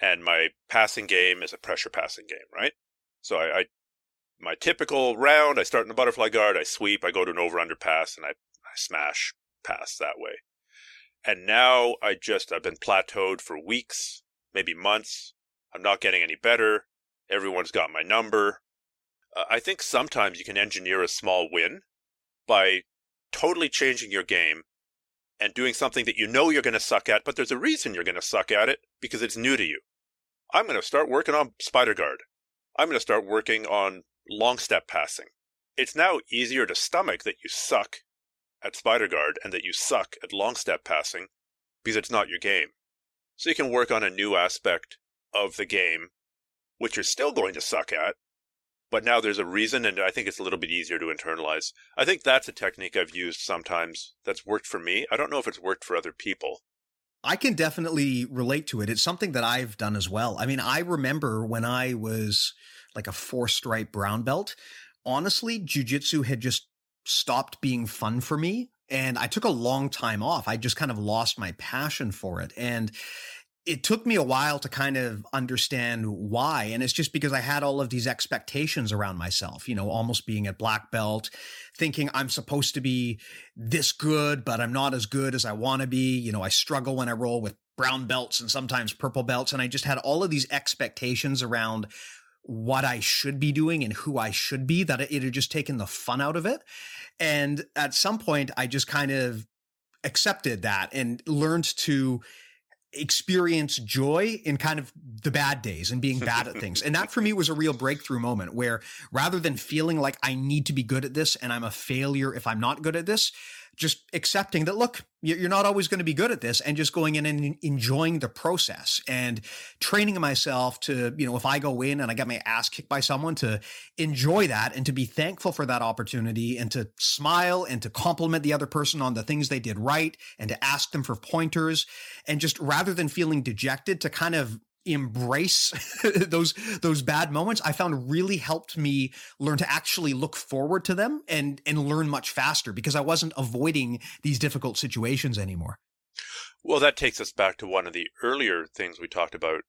And my passing game is a pressure passing game, right? So I, I my typical round, I start in the butterfly guard, I sweep, I go to an over under pass, and I, I smash pass that way. And now I just, I've been plateaued for weeks, maybe months. I'm not getting any better. Everyone's got my number. Uh, I think sometimes you can engineer a small win by totally changing your game and doing something that you know you're going to suck at, but there's a reason you're going to suck at it because it's new to you. I'm going to start working on spider guard. I'm going to start working on long step passing. It's now easier to stomach that you suck at spider guard and that you suck at long step passing because it's not your game. So you can work on a new aspect of the game, which you're still going to suck at, but now there's a reason, and I think it's a little bit easier to internalize. I think that's a technique I've used sometimes that's worked for me. I don't know if it's worked for other people. I can definitely relate to it. It's something that I've done as well. I mean, I remember when I was like a four stripe brown belt, honestly, jujitsu had just stopped being fun for me. And I took a long time off. I just kind of lost my passion for it. And it took me a while to kind of understand why. And it's just because I had all of these expectations around myself, you know, almost being at black belt, thinking I'm supposed to be this good, but I'm not as good as I want to be. You know, I struggle when I roll with brown belts and sometimes purple belts. And I just had all of these expectations around what I should be doing and who I should be that it had just taken the fun out of it. And at some point, I just kind of accepted that and learned to experience joy in kind of the bad days and being bad at things. And that for me was a real breakthrough moment where rather than feeling like I need to be good at this and I'm a failure if I'm not good at this, just accepting that, look, you're not always going to be good at this and just going in and enjoying the process and training myself to, you know, if I go in and I get my ass kicked by someone to enjoy that and to be thankful for that opportunity and to smile and to compliment the other person on the things they did right and to ask them for pointers. And just rather than feeling dejected to kind of embrace [laughs] those those bad moments i found really helped me learn to actually look forward to them and and learn much faster because i wasn't avoiding these difficult situations anymore well that takes us back to one of the earlier things we talked about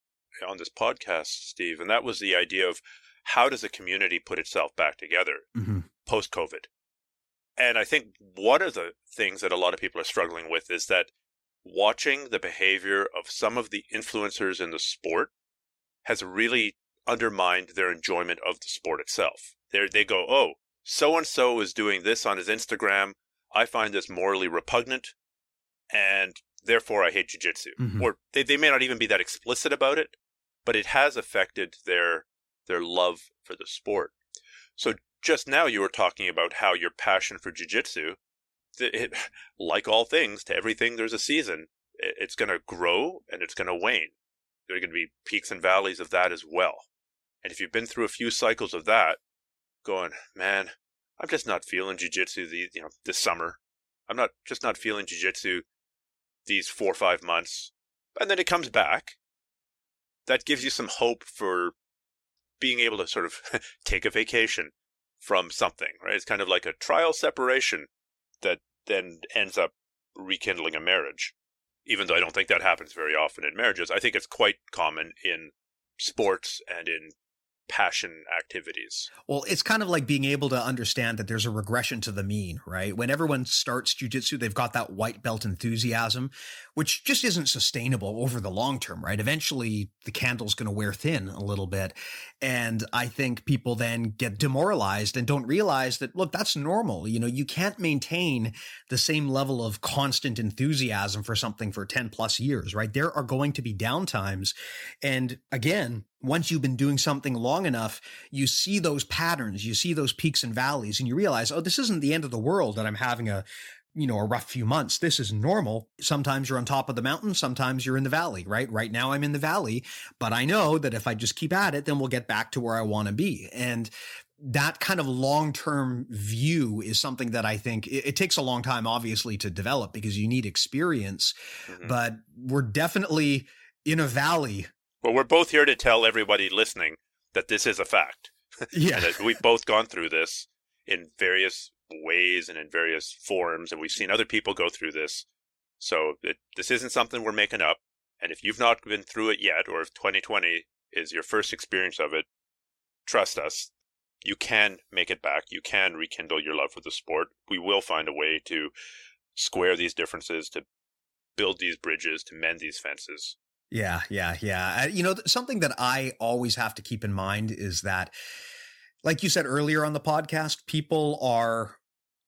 on this podcast steve and that was the idea of how does a community put itself back together mm-hmm. post covid and i think one of the things that a lot of people are struggling with is that watching the behavior of some of the influencers in the sport has really undermined their enjoyment of the sport itself. They they go, "Oh, so and so is doing this on his Instagram. I find this morally repugnant and therefore I hate jiu-jitsu." Mm-hmm. Or they they may not even be that explicit about it, but it has affected their their love for the sport. So just now you were talking about how your passion for jiu-jitsu it, [laughs] like all things, to everything there's a season. It's going to grow and it's going to wane. There are going to be peaks and valleys of that as well. And if you've been through a few cycles of that, going, man, I'm just not feeling jujitsu the you know this summer. I'm not just not feeling jujitsu these four or five months, and then it comes back. That gives you some hope for being able to sort of [laughs] take a vacation from something, right? It's kind of like a trial separation that then ends up rekindling a marriage. Even though I don't think that happens very often in marriages, I think it's quite common in sports and in passion activities. Well, it's kind of like being able to understand that there's a regression to the mean, right? When everyone starts jujitsu, they've got that white belt enthusiasm, which just isn't sustainable over the long term, right? Eventually, the candle's going to wear thin a little bit. And I think people then get demoralized and don't realize that, look, that's normal. You know, you can't maintain the same level of constant enthusiasm for something for 10 plus years, right? There are going to be downtimes. And again, once you've been doing something long enough, you see those patterns, you see those peaks and valleys, and you realize, oh, this isn't the end of the world that I'm having a, you know, a rough few months. This is normal. Sometimes you're on top of the mountain, sometimes you're in the valley, right? Right now I'm in the valley, but I know that if I just keep at it, then we'll get back to where I want to be. And that kind of long term view is something that I think it, it, takes a long time, obviously, to develop because you need experience. Mm-hmm. But we're definitely in a valley well, we're both here to tell everybody listening that this is a fact. [laughs] Yeah. and that we've both gone through this in various ways and in various forms, and we've seen other people go through this. So it, this isn't something we're making up. And if you've not been through it yet, or if 2020 is your first experience of it, trust us, you can make it back. You can rekindle your love for the sport. We will find a way to square these differences, to build these bridges, to mend these fences. Yeah, yeah, yeah. You know, something that I always have to keep in mind is that, like you said earlier on the podcast, people are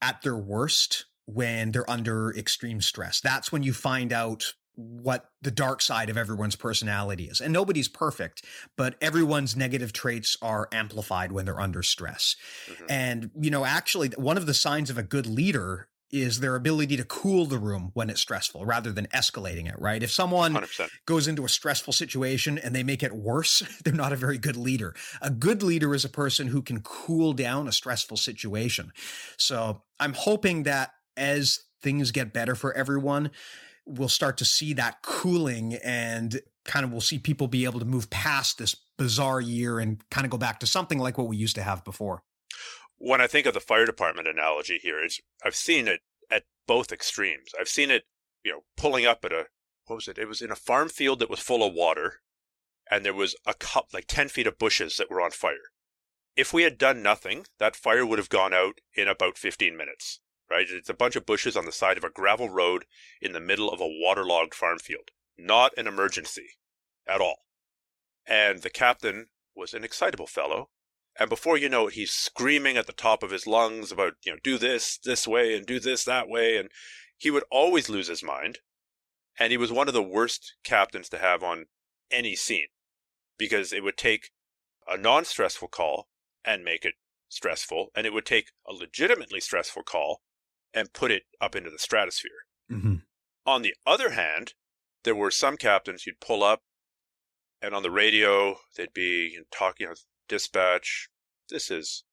at their worst when they're under extreme stress. That's when you find out what the dark side of everyone's personality is. And nobody's perfect, but everyone's negative traits are amplified when they're under stress. Mm-hmm. And, you know, actually, one of the signs of a good leader is their ability to cool the room when it's stressful rather than escalating it, right? If someone 100%. goes into a stressful situation and they make it worse, [laughs] they're not a very good leader. A good leader is a person who can cool down a stressful situation. So I'm hoping that as things get better for everyone, we'll start to see that cooling and kind of we'll see people be able to move past this bizarre year and kind of go back to something like what we used to have before when I think of the fire department analogy here, it's I've seen it at both extremes. I've seen it, you know, pulling up at a what was it? It was in a farm field that was full of water, and there was a cup like ten feet of bushes that were on fire. If we had done nothing, that fire would have gone out in about fifteen minutes. Right? It's a bunch of bushes on the side of a gravel road in the middle of a waterlogged farm field. Not an emergency at all. And the captain was an excitable fellow and before you know it, he's screaming at the top of his lungs about, you know, do this this way and do this that way. And he would always lose his mind. And he was one of the worst captains to have on any scene because it would take a non stressful call and make it stressful. And it would take a legitimately stressful call and put it up into the stratosphere. Mm-hmm. On the other hand, there were some captains you'd pull up and on the radio they'd be talking, you know, Dispatch, this is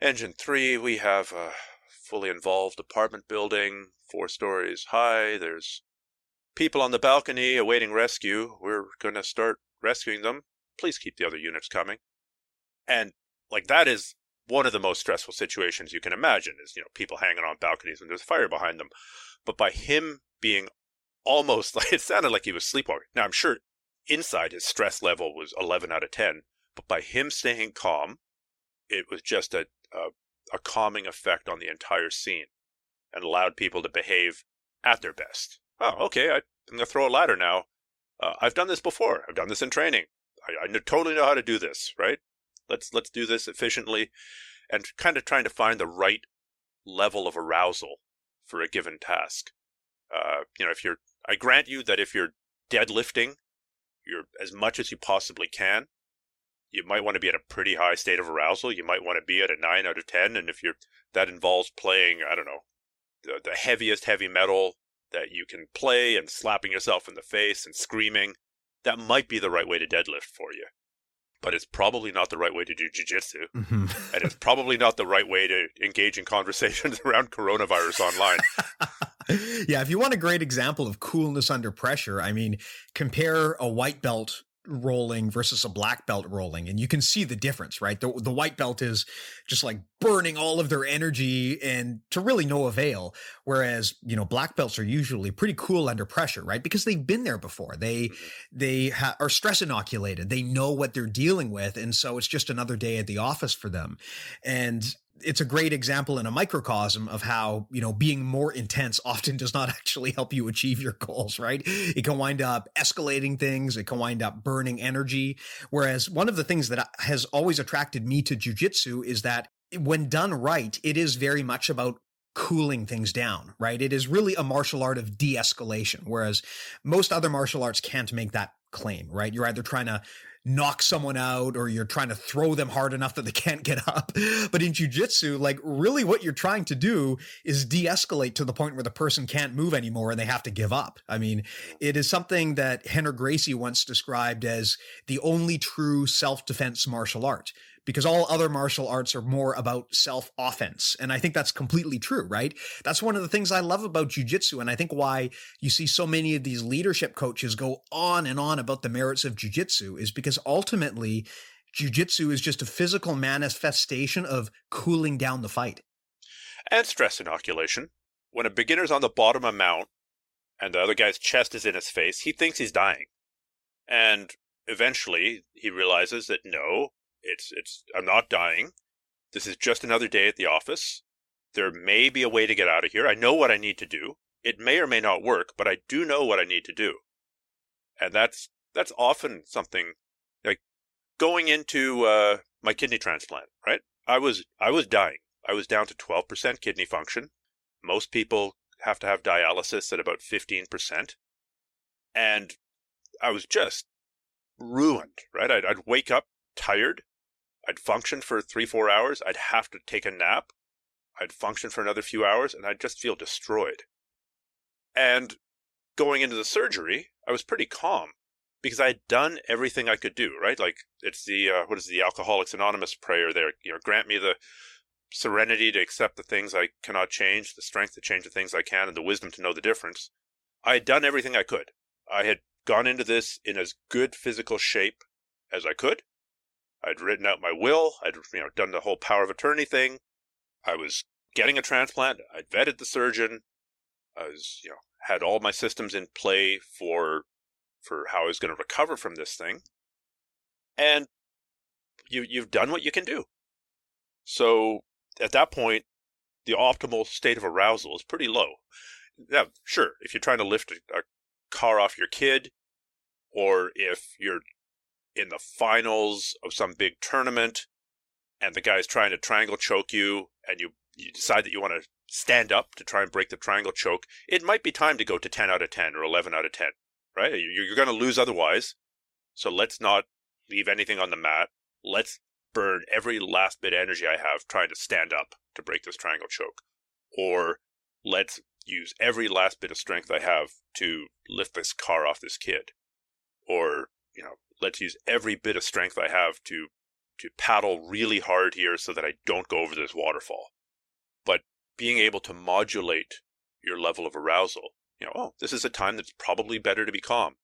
Engine 3. We have a fully involved apartment building, four stories high. There's people on the balcony awaiting rescue. We're going to start rescuing them. Please keep the other units coming. And, like, that is one of the most stressful situations you can imagine is, you know, people hanging on balconies and there's fire behind them. But by him being almost like, [laughs] it sounded like he was sleepwalking. Now, I'm sure inside his stress level was 11 out of 10 but by him staying calm, it was just a, a, a calming effect on the entire scene and allowed people to behave at their best. Oh, okay, I, am going to throw a ladder now. Uh, I've done this before. I've done this in training. I, I know, totally know how to do this, right? Let's let's do this efficiently, and kind of trying to find the right level of arousal for a given task. Uh, you know, if you're, I grant you that if you're deadlifting, you're as much as you possibly can you might want to be at a pretty high state of arousal. You might want to be at a nine out of ten, and if you're that involves playing, I don't know, the, the heaviest heavy metal that you can play and slapping yourself in the face and screaming, that might be the right way to deadlift for you. but it's probably not the right way to do jujitsu. Mm-hmm. and it's probably not the right way to engage in conversations [laughs] around coronavirus online. [laughs] yeah, if you want a great example of coolness under pressure, I mean, compare a white belt rolling versus a black belt rolling and you can see the difference right? The, the white belt is just like burning all of their energy and to really no avail whereas you know black belts are usually pretty cool under pressure right? Because they've been there before. They mm-hmm. they ha- are stress inoculated. They know what they're dealing with and so it's just another day at the office for them. And it's a great example in a microcosm of how you know being more intense [laughs] often does not actually help you achieve your goals right it can wind up escalating things it can wind up burning energy whereas one of the things that uh, has always attracted me to jujitsu is that when done right it is very much about cooling things down, right? It is really a martial art of de escalation, whereas most other martial arts can't make that claim, right? You're either trying to knock someone out or you're trying to throw them hard enough that they can't get up. [laughs] But in jujitsu, like really what you're trying to do is de-escalate to the point where the person can't move anymore and they have to give up. I mean, it is something that Rener Gracie once described as the only true self-defense martial art because all other martial arts are more about self offense. And I think that's completely true, right? That's one of the things I love about jujitsu. And I think why you see so many of these leadership coaches go on and on about the merits of jujitsu is because ultimately jujitsu is just a physical manifestation of cooling down the fight. And stress inoculation. When a beginner's on the bottom of a mount and the other guy's chest is in his face, he thinks he's dying. And eventually he realizes that no, it's it's I'm not dying. This is just another day at the office. There may be a way to get out of here. I know what I need to do. It may or may not work, but I do know what I need to do. And that's that's often something like going into uh, my kidney transplant, right? I was I was dying. I was down to 12% kidney function. Most people have to have dialysis at about 15%. And I was just ruined, right? I'd, I'd wake up tired. I'd function for three, four hours. I'd have to take a nap. I'd function for another few hours and I'd just feel destroyed. And going into the surgery, I was pretty calm because I had done everything I could do, right? Like it's the, uh, what is the Alcoholics Anonymous prayer there? You know, grant me the serenity to accept the things I cannot change, the strength to change the things I can, and the wisdom to know the difference. I had done everything I could. I had gone into this in as good physical shape as I could. I'd written out my will. I'd you know done the whole power of attorney thing. I was getting a transplant. I'd vetted the surgeon. I was you know had all my systems in play for for how I was going to recover from this thing. And you you've done what you can do. So at that point, the optimal state of arousal is pretty low. Now, sure, if you're trying to lift a, a car off your kid, or if you're in the finals of some big tournament and the guy's trying to triangle choke you and you, you decide that you want to stand up to try and break the triangle choke, it might be time to go to 10 out of 10 or 11 out of 10, right? You're going to lose otherwise. So let's not leave anything on the mat. Let's burn every last bit of energy I have trying to stand up to break this triangle choke. Or let's use every last bit of strength I have to lift this car off this kid. Or, you know, let's use every bit of strength I have to to paddle really hard here so that I don't go over this waterfall. But being able to modulate your level of arousal, you know, oh, this is a time that's probably better to be calm.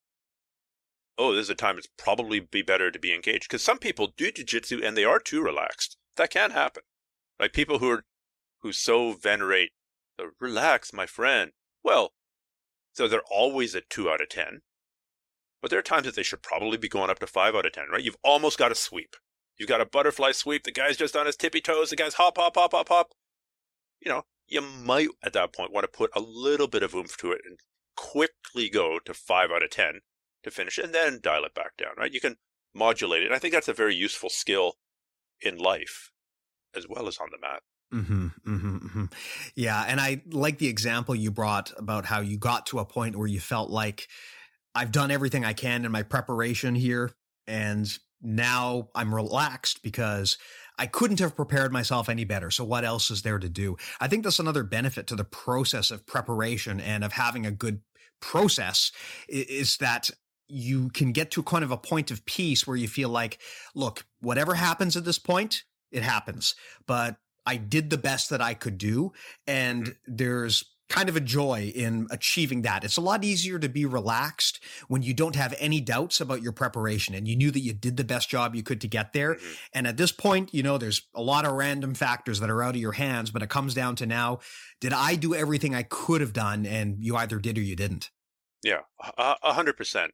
Oh, this is a time it's probably be better to be engaged. Because some people do jujitsu and they are too relaxed. That can happen. Like people who are who so venerate the relax, my friend. Well, so they're always at two out of ten. But there are times that they should probably be going up to 5 out of 10, right? You've almost got a sweep. You've got a butterfly sweep. The guy's just on his tippy toes. The guy's hop, hop, hop, hop, hop. You know, you might at that point want to put a little bit of oomph to it and quickly go to 5 out of 10 to finish and then dial it back down, right? You can modulate it. And I think that's a very useful skill in life as well as on the mat. Mm-hmm, mm-hmm, mm-hmm. Yeah. And I like the example you brought about how you got to a point where you felt like I've done everything I can in my preparation here. And now I'm relaxed because I couldn't have prepared myself any better. So what else is there to do? I think that's another benefit to the process of preparation and of having a good process is that you can get to kind of a point of peace where you feel like, look, whatever happens at this point, it happens. But I did the best that I could do. And mm-hmm. there's kind of a joy in achieving that. It's a lot easier to be relaxed when you don't have any doubts about your preparation and you knew that you did the best job you could to get there. Mm-hmm. And at this point, you know, there's a lot of random factors that are out of your hands, but it comes down to now, did I do everything I could have done? And you either did or you didn't. Yeah, a hundred percent.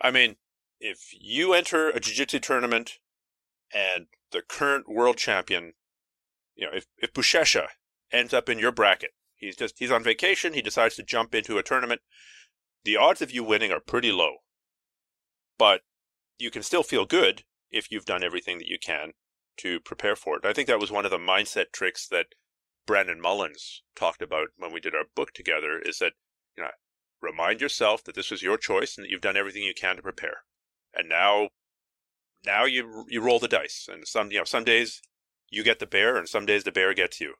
I mean, if you enter a jiu-jitsu tournament and the current world champion, you know, if, if Buchecha ends up in your bracket, He's just he's on vacation. He decides to jump into a tournament. The odds of you winning are pretty low, but you can still feel good if you've done everything that you can to prepare for it. I think that was one of the mindset tricks that Brandon Mullins talked about when we did our book together. Is that you know remind yourself that this was your choice and that you've done everything you can to prepare, and now now you you roll the dice. And some you know some days you get the bear, and some days the bear gets you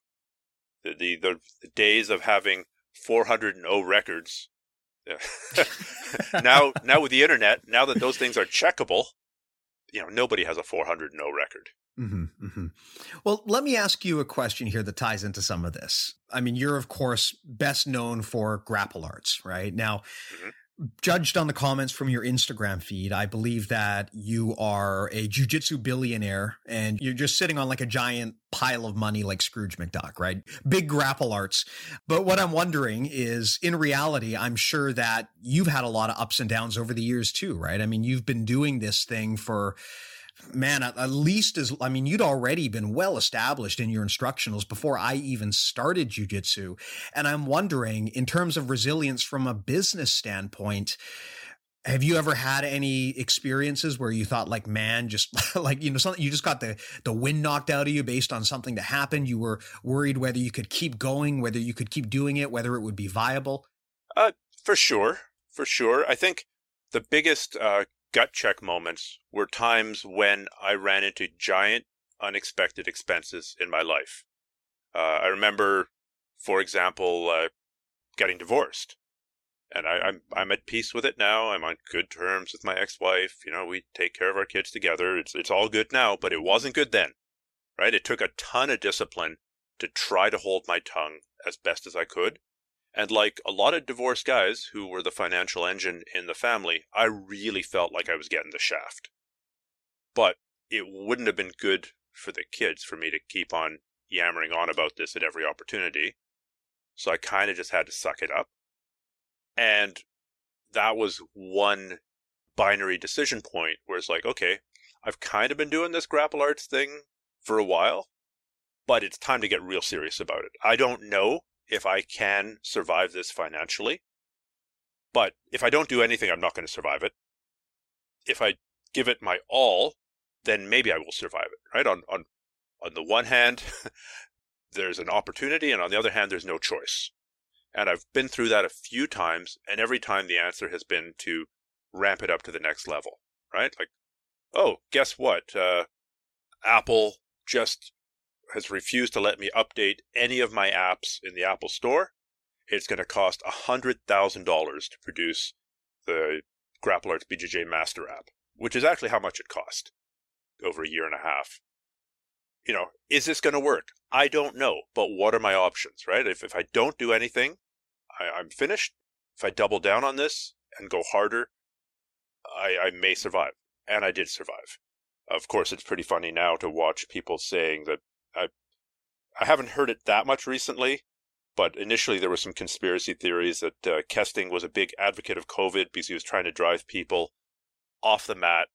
the, the, the days of having 400 records. [laughs] now, [laughs] now with the internet, now that those things are checkable, you know, nobody has a 400 record. Mm-hmm, mm-hmm. Well, let me ask you a question here that ties into some of this. I mean, you're of course best known for Grapplearts, right? Now, mm-hmm judged on the comments from your Instagram feed, I believe that you are a jujitsu billionaire and you're just sitting on like a giant pile of money like Scrooge McDuck, right? Big Grapplearts. But what I'm wondering is in reality, I'm sure that you've had a lot of ups and downs over the years too, right? I mean, you've been doing this thing for man, at, at, least as I mean, you'd already been well established in your instructionals before I even started jujitsu. And I'm wondering, in terms of resilience from a business standpoint, have you ever had any experiences where you thought like man just [laughs] like you know something you just got the the wind knocked out of you based on something that happened? You were worried whether you could keep going whether you could keep doing it whether it would be viable? Uh for sure. For sure. I think the biggest uh, gut check moments were times when I ran into giant unexpected expenses in my life. Uh, I remember, for example, uh, getting divorced, and I, am I'm, I'm at peace with it now. I'm on good terms with my ex-wife. You know, we take care of our kids together. It's it's all good now, but it wasn't good then, right? It took a ton of discipline to try to hold my tongue as best as I could, and like a lot of divorced guys who were the financial engine in the family, I really felt like I was getting the shaft. But it wouldn't have been good for the kids for me to keep on yammering on about this at every opportunity. So I kind of just had to suck it up. And that was one binary decision point where it's like, okay, I've kind of been doing this Grapplearts thing for a while, but it's time to get real serious about it. I don't know if I can survive this financially. But if I don't do anything, I'm not going to survive it. If I give it my all, then maybe I will survive it, right? On, on, on the one hand, [laughs] there's an opportunity, and on the other hand, there's no choice. And I've been through that a few times, and every time the answer has been to ramp it up to the next level, right? Like, oh, guess what? Uh, Apple just has refused to let me update any of my apps in the Apple Store. It's going to cost $100,000 to produce the Grapplearts BJJ Master app, which is actually how much it cost over a year and a half. You know, is this going to work? I don't know, but what are my options, right? If, if I don't do anything, I, I'm finished. If I double down on this and go harder, I, I may survive. And I did survive. Of course, it's pretty funny now to watch people saying that I I haven't heard it that much recently, but initially there were some conspiracy theories that uh, Kesting was a big advocate of COVID because he was trying to drive people off the mat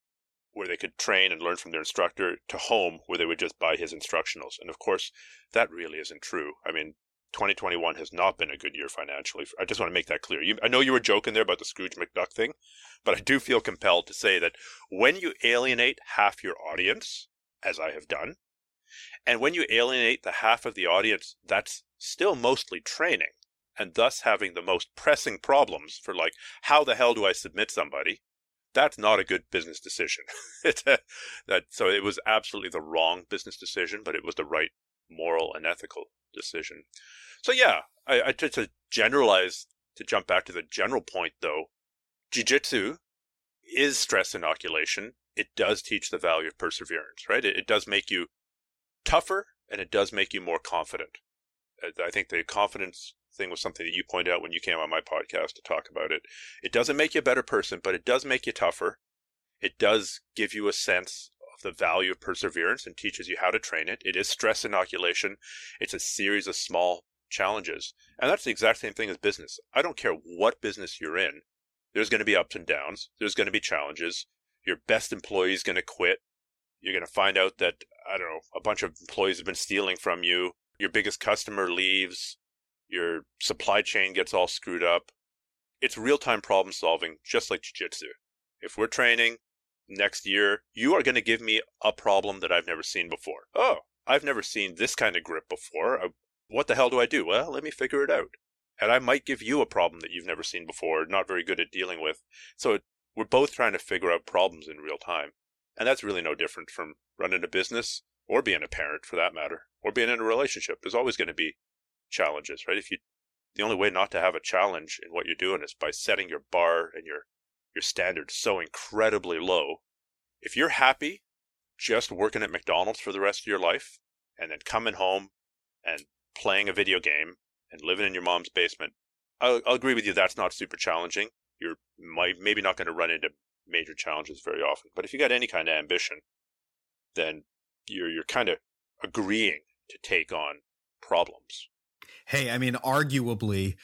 where they could train and learn from their instructor to home where they would just buy his instructionals. And of course, that really isn't true. I mean, 2021 has not been a good year financially. I just want to make that clear. You, I know you were joking there about the Scrooge McDuck thing, but I do feel compelled to say that when you alienate half your audience, as I have done, and when you alienate the half of the audience, that's still mostly training and thus having the most pressing problems for like, how the hell do I submit somebody? That's not a good business decision. [laughs] Uh, that, so it was absolutely the wrong business decision, but it was the right moral and ethical decision. So yeah, I, I to, to generalize, to jump back to the general point though, jiu-jitsu is stress inoculation. It does teach the value of perseverance, right? It, it does make you tougher and it does make you more confident. I think the confidence thing was something that you pointed out when you came on my podcast to talk about it. It doesn't make you a better person, but it does make you tougher. It does give you a sense of the value of perseverance and teaches you how to train it. It is stress inoculation. It's a series of small challenges. And that's the exact same thing as business. I don't care what business you're in. There's going to be ups and downs. There's going to be challenges. Your best employee is going to quit. You're going to find out that, I don't know, a bunch of employees have been stealing from you. Your biggest customer leaves. Your supply chain gets all screwed up. It's real time problem solving, just like jiu jitsu. If we're training next year, you are going to give me a problem that I've never seen before. Oh, I've never seen this kind of grip before. Uh, what the hell do I do? Well, let me figure it out. And I might give you a problem that you've never seen before, not very good at dealing with. So we're both trying to figure out problems in real time. And that's really no different from running a business or being a parent for that matter, or being in a relationship. There's always going to be challenges, right? If you, the only way not to have a challenge in what you're doing is by setting your bar and your, your standards so incredibly low. If you're happy just working at McDonald's for the rest of your life and then coming home and playing a video game and living in your mom's basement, I'll, I'll agree with you. That's not super challenging. You're might, maybe not going to run into major challenges very often. But if you got any kind of ambition, then you're you're kind of agreeing to take on problems. Hey, I mean, arguably,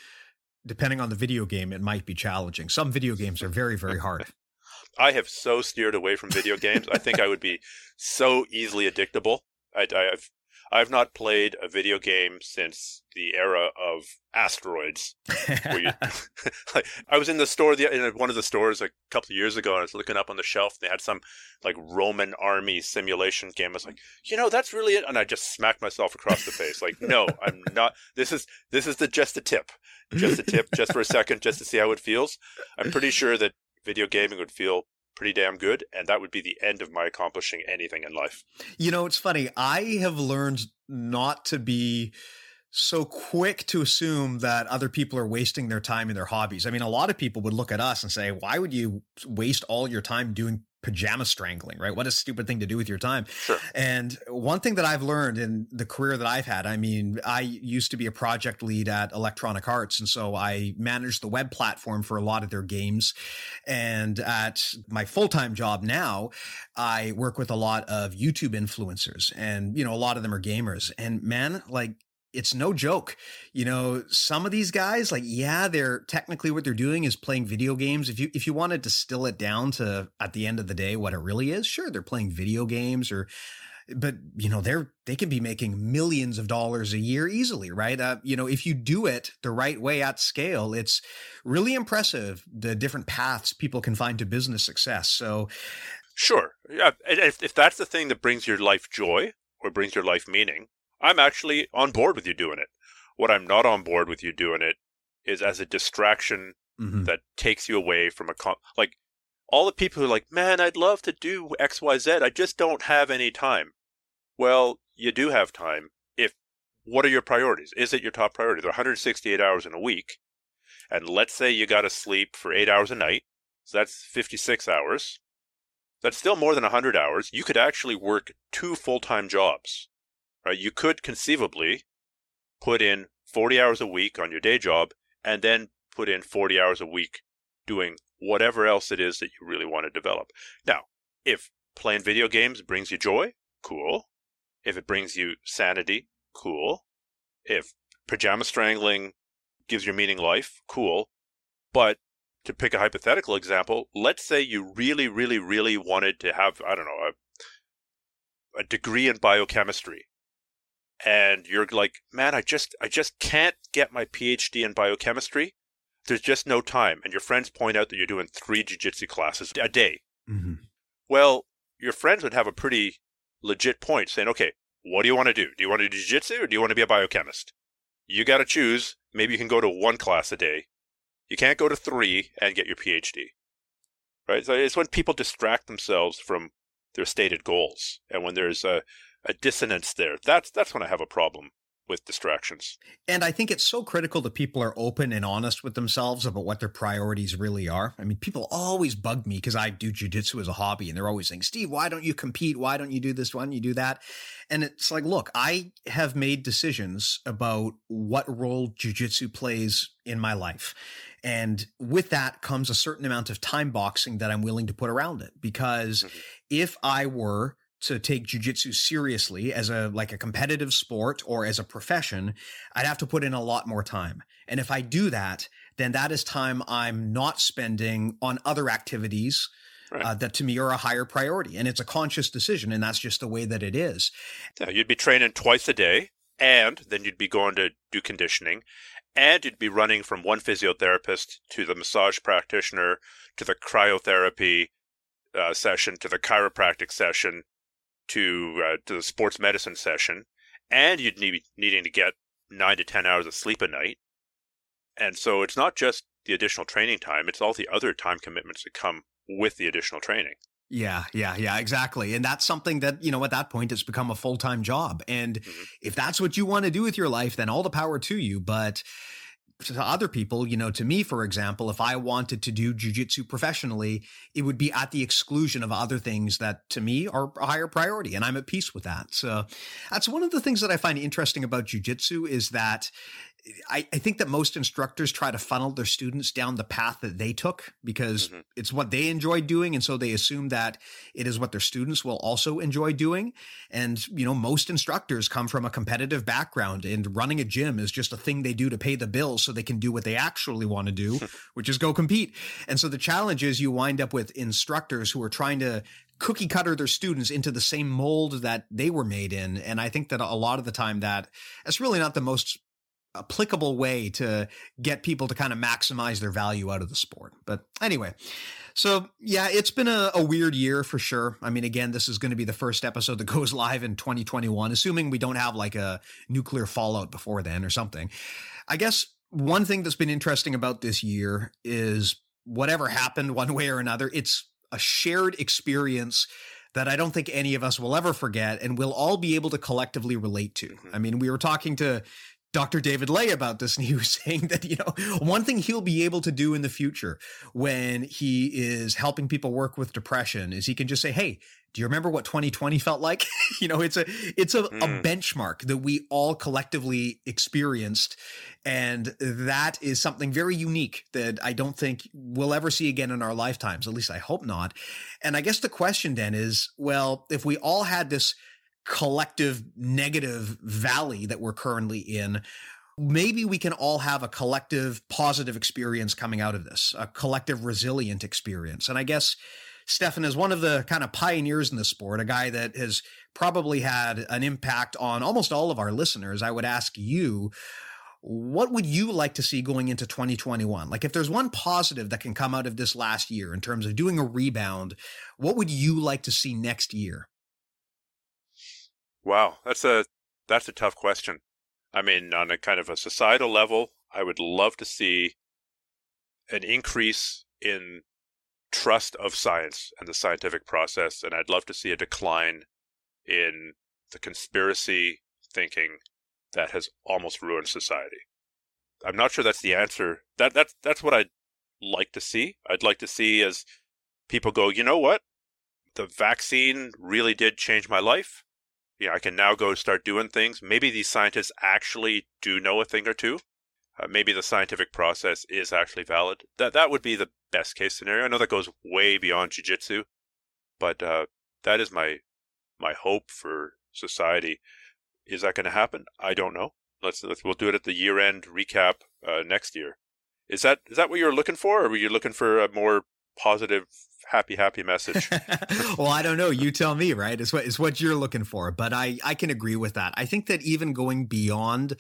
depending on the video game, it might be challenging. Some video games are very, very hard. [laughs] I have so steered away from video games. I think I would be so easily addictable. I, have I've not played a video game since the era of asteroids. you, like, [laughs] [laughs] I was in the store, the, in one of the stores a couple of years ago, and I was looking up on the shelf. And they had some like Roman army simulation game. I was like, you know, that's really it. And I just smacked myself across the face. Like, no, I'm not. This is this is the just a tip, just a tip, just for a second, just to see how it feels. I'm pretty sure that video gaming would feel pretty damn good and that would be the end of my accomplishing anything in life you know it's funny i have learned not to be so quick to assume that other people are wasting their time in their hobbies. I mean, a lot of people would look at us and say, why would you waste all your time doing pajama strangling, right? What a stupid thing to do with your time. Sure. And one thing that I've learned in the career that I've had, I mean, I used to be a project lead at Electronic Arts. And so I managed the web platform for a lot of their games. And at my full time job now, I work with a lot of YouTube influencers and, you know, a lot of them are gamers. And man, like it's no joke. You know, some of these guys, like, yeah, they're technically what they're doing is playing video games. If you if you wanted to distill it down to at the end of the day what it really is, sure, they're playing video games or but you know they're they can be making millions of dollars a year easily right uh, you know if you do it the right way at scale it's really impressive the different paths people can find to business success so sure yeah if, if that's the thing that brings your life joy or brings your life meaning I'm actually on board with you doing it. What I'm not on board with you doing it is as a distraction mm-hmm. that takes you away from a con- like all the people who are like, man, I'd love to do X, Y, Z. I just don't have any time. Well, you do have time. If what are your priorities? Is it your top priority? There are 168 hours in a week, and let's say you got to sleep for eight hours a night. So that's 56 hours. That's still more than 100 hours. You could actually work two full time jobs Right? You could conceivably put in 40 hours a week on your day job and then put in 40 hours a week doing whatever else it is that you really want to develop. Now, if playing video games brings you joy, cool. If it brings you sanity, cool. If pajama strangling gives your meaning life, cool. But to pick a hypothetical example, let's say you really, really, really wanted to have, I don't know, a, a degree in biochemistry and you're like, man, I just I just can't get my PhD in biochemistry. There's just no time. And your friends point out that you're doing three jiu-jitsu classes a day. Mm-hmm. Well, your friends would have a pretty legit point saying, okay, what do you want to do? Do you want to do jiu-jitsu or do you want to be a biochemist? You got to choose. Maybe you can go to one class a day. You can't go to three and get your PhD. Right? So it's when people distract themselves from their stated goals. And when there's a, a dissonance there. That's that's when I have a problem with distractions. And I think it's so critical that people are open and honest with themselves about what their priorities really are. I mean, people always bug me because I do jujitsu as a hobby and they're always saying, Steve, why don't you compete? Why don't you do this? Why don't you do that? And it's like, look, I have made decisions about what role jujitsu plays in my life. And with that comes a certain amount of time boxing that I'm willing to put around it. Because mm-hmm. if I were to take jujitsu seriously as a like a competitive sport or as a profession, I'd have to put in a lot more time. And if I do that, then that is time I'm not spending on other activities right. uh, that to me are a higher priority. And it's a conscious decision, and that's just the way that it is. Yeah, you'd be training twice a day, and then you'd be going to do conditioning, and you'd be running from one physiotherapist to the massage practitioner to the cryotherapy uh, session to the chiropractic session to uh, to the sports medicine session, and you'd need needing to get nine to ten hours of sleep a night. And so it's not just the additional training time; it's all the other time commitments that come with the additional training. Yeah, yeah, yeah, exactly. And that's something that, you know, at that point it's become a full-time job. And mm-hmm. if that's what you want to do with your life, then all the power to you. But to other people, you know, to me, for example, if I wanted to do jujitsu professionally, it would be at the exclusion of other things that to me are a higher priority. And I'm at peace with that. So that's one of the things that I find interesting about jujitsu is that I, I, think that most instructors try to funnel their students down the path that they took because mm-hmm. it's what they enjoy doing. And so they assume that it is what their students will also enjoy doing. And, you know, most instructors come from a competitive background and running a gym is just a thing they do to pay the bills so they can do what they actually want to do, [laughs] which is go compete. And so the challenge is you wind up with instructors who are trying to cookie cutter their students into the same mold that they were made in. And I think that a lot of the time that that's really not the most applicable way to get people to kind of maximize their value out of the sport. But anyway, so yeah, it's been a, a, weird year for sure. I mean, again, this is going to be the first episode that [laughs] goes live in 2021, assuming we don't have like a nuclear fallout before then or something. I guess one thing that's been interesting about this year is whatever happened one way or another, it's a shared experience that I don't think any of us will ever forget and we'll all be able to collectively relate to. Mm-hmm. I mean, we were talking to Dr. David Ley about this, and he was saying that, you know, one thing he'll be able to do in the future when he is helping people work with depression is he can just say, Hey, do you remember what 2020 felt like? [laughs] you know, it's a it's a, mm. a benchmark that we all collectively experienced. And that is something very unique that I don't think we'll ever see again in our lifetimes. At least I hope not. And I guess the question then is, well, if we all had this collective negative valley that we're currently in maybe we can all have a collective positive experience coming out of this, a collective resilient experience. And I guess Stephan is one of the kind of pioneers in the sport, a guy that has probably had an impact on almost all of our listeners. I would ask you, what would you like to see going into 2021? Like, if there's one positive that can come out of this last year in terms of doing a rebound, what would you like to see next year? Wow, that's a that's a tough question. I mean, on a kind of a societal level, I would love to see an increase in trust of science and the scientific process, and I'd love to see a decline in the conspiracy thinking that has almost ruined society. I'm not sure that's the answer. That that's that's what I'd like to see. I'd like to see as people go, you know what? The vaccine really did change my life you know, I can now go start doing things. Maybe these scientists actually do know a thing or two. Uh, maybe the scientific process is actually valid. That that would be the best case scenario. I know that goes way beyond jujitsu, but uh, that is my my hope for society. Is that going to happen? I don't know. Let's, let's we'll do it at the year end recap uh, next year. Is that is that what you're looking for, or were you looking for a more positive happy happy message. [laughs] Well i don't know. You tell me right? It's what it's what you're looking for but i i can agree with that. I think that even going beyond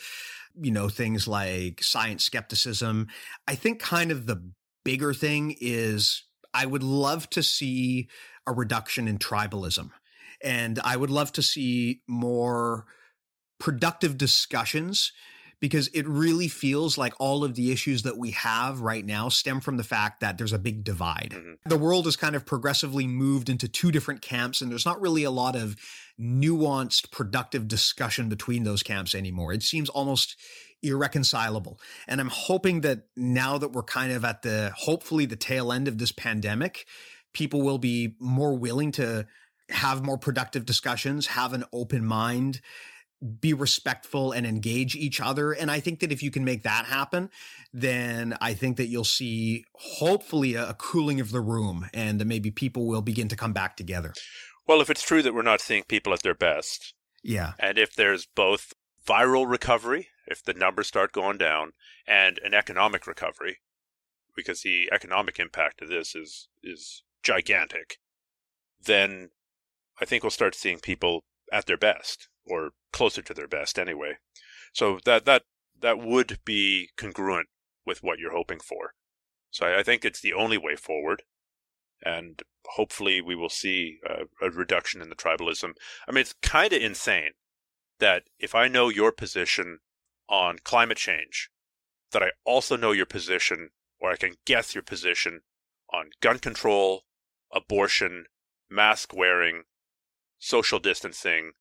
you know things like science skepticism i think kind of the bigger thing is i would love to see a reduction in tribalism and i would love to see more productive discussions because it really feels like all of the issues that we have right now stem from the fact that there's a big divide. Mm-hmm. The world has kind of progressively moved into two different camps, and there's not really a lot of nuanced, productive discussion between those camps anymore. It seems almost irreconcilable. And I'm hoping that now that we're kind of at the hopefully the tail end of this pandemic, people will be more willing to have more productive discussions, have an open mind, be respectful and engage each other. And I think that if you can make that happen, then I think that you'll see hopefully a, cooling of the room and that maybe people will begin to come back together. Well, if it's true that we're not seeing people at their best. Yeah. And if there's both viral recovery, if the numbers start going down, and an economic recovery, because the economic impact of this is is gigantic, then I think we'll start seeing people at their best or closer to their best anyway. So that that that would be congruent with what you're hoping for. So I, I think it's the only way forward, and hopefully we will see a, a reduction in the tribalism. I mean, it's kind of insane that if I know your position on climate change, that I also know your position, or I can guess your position on gun control, abortion, mask wearing, social distancing,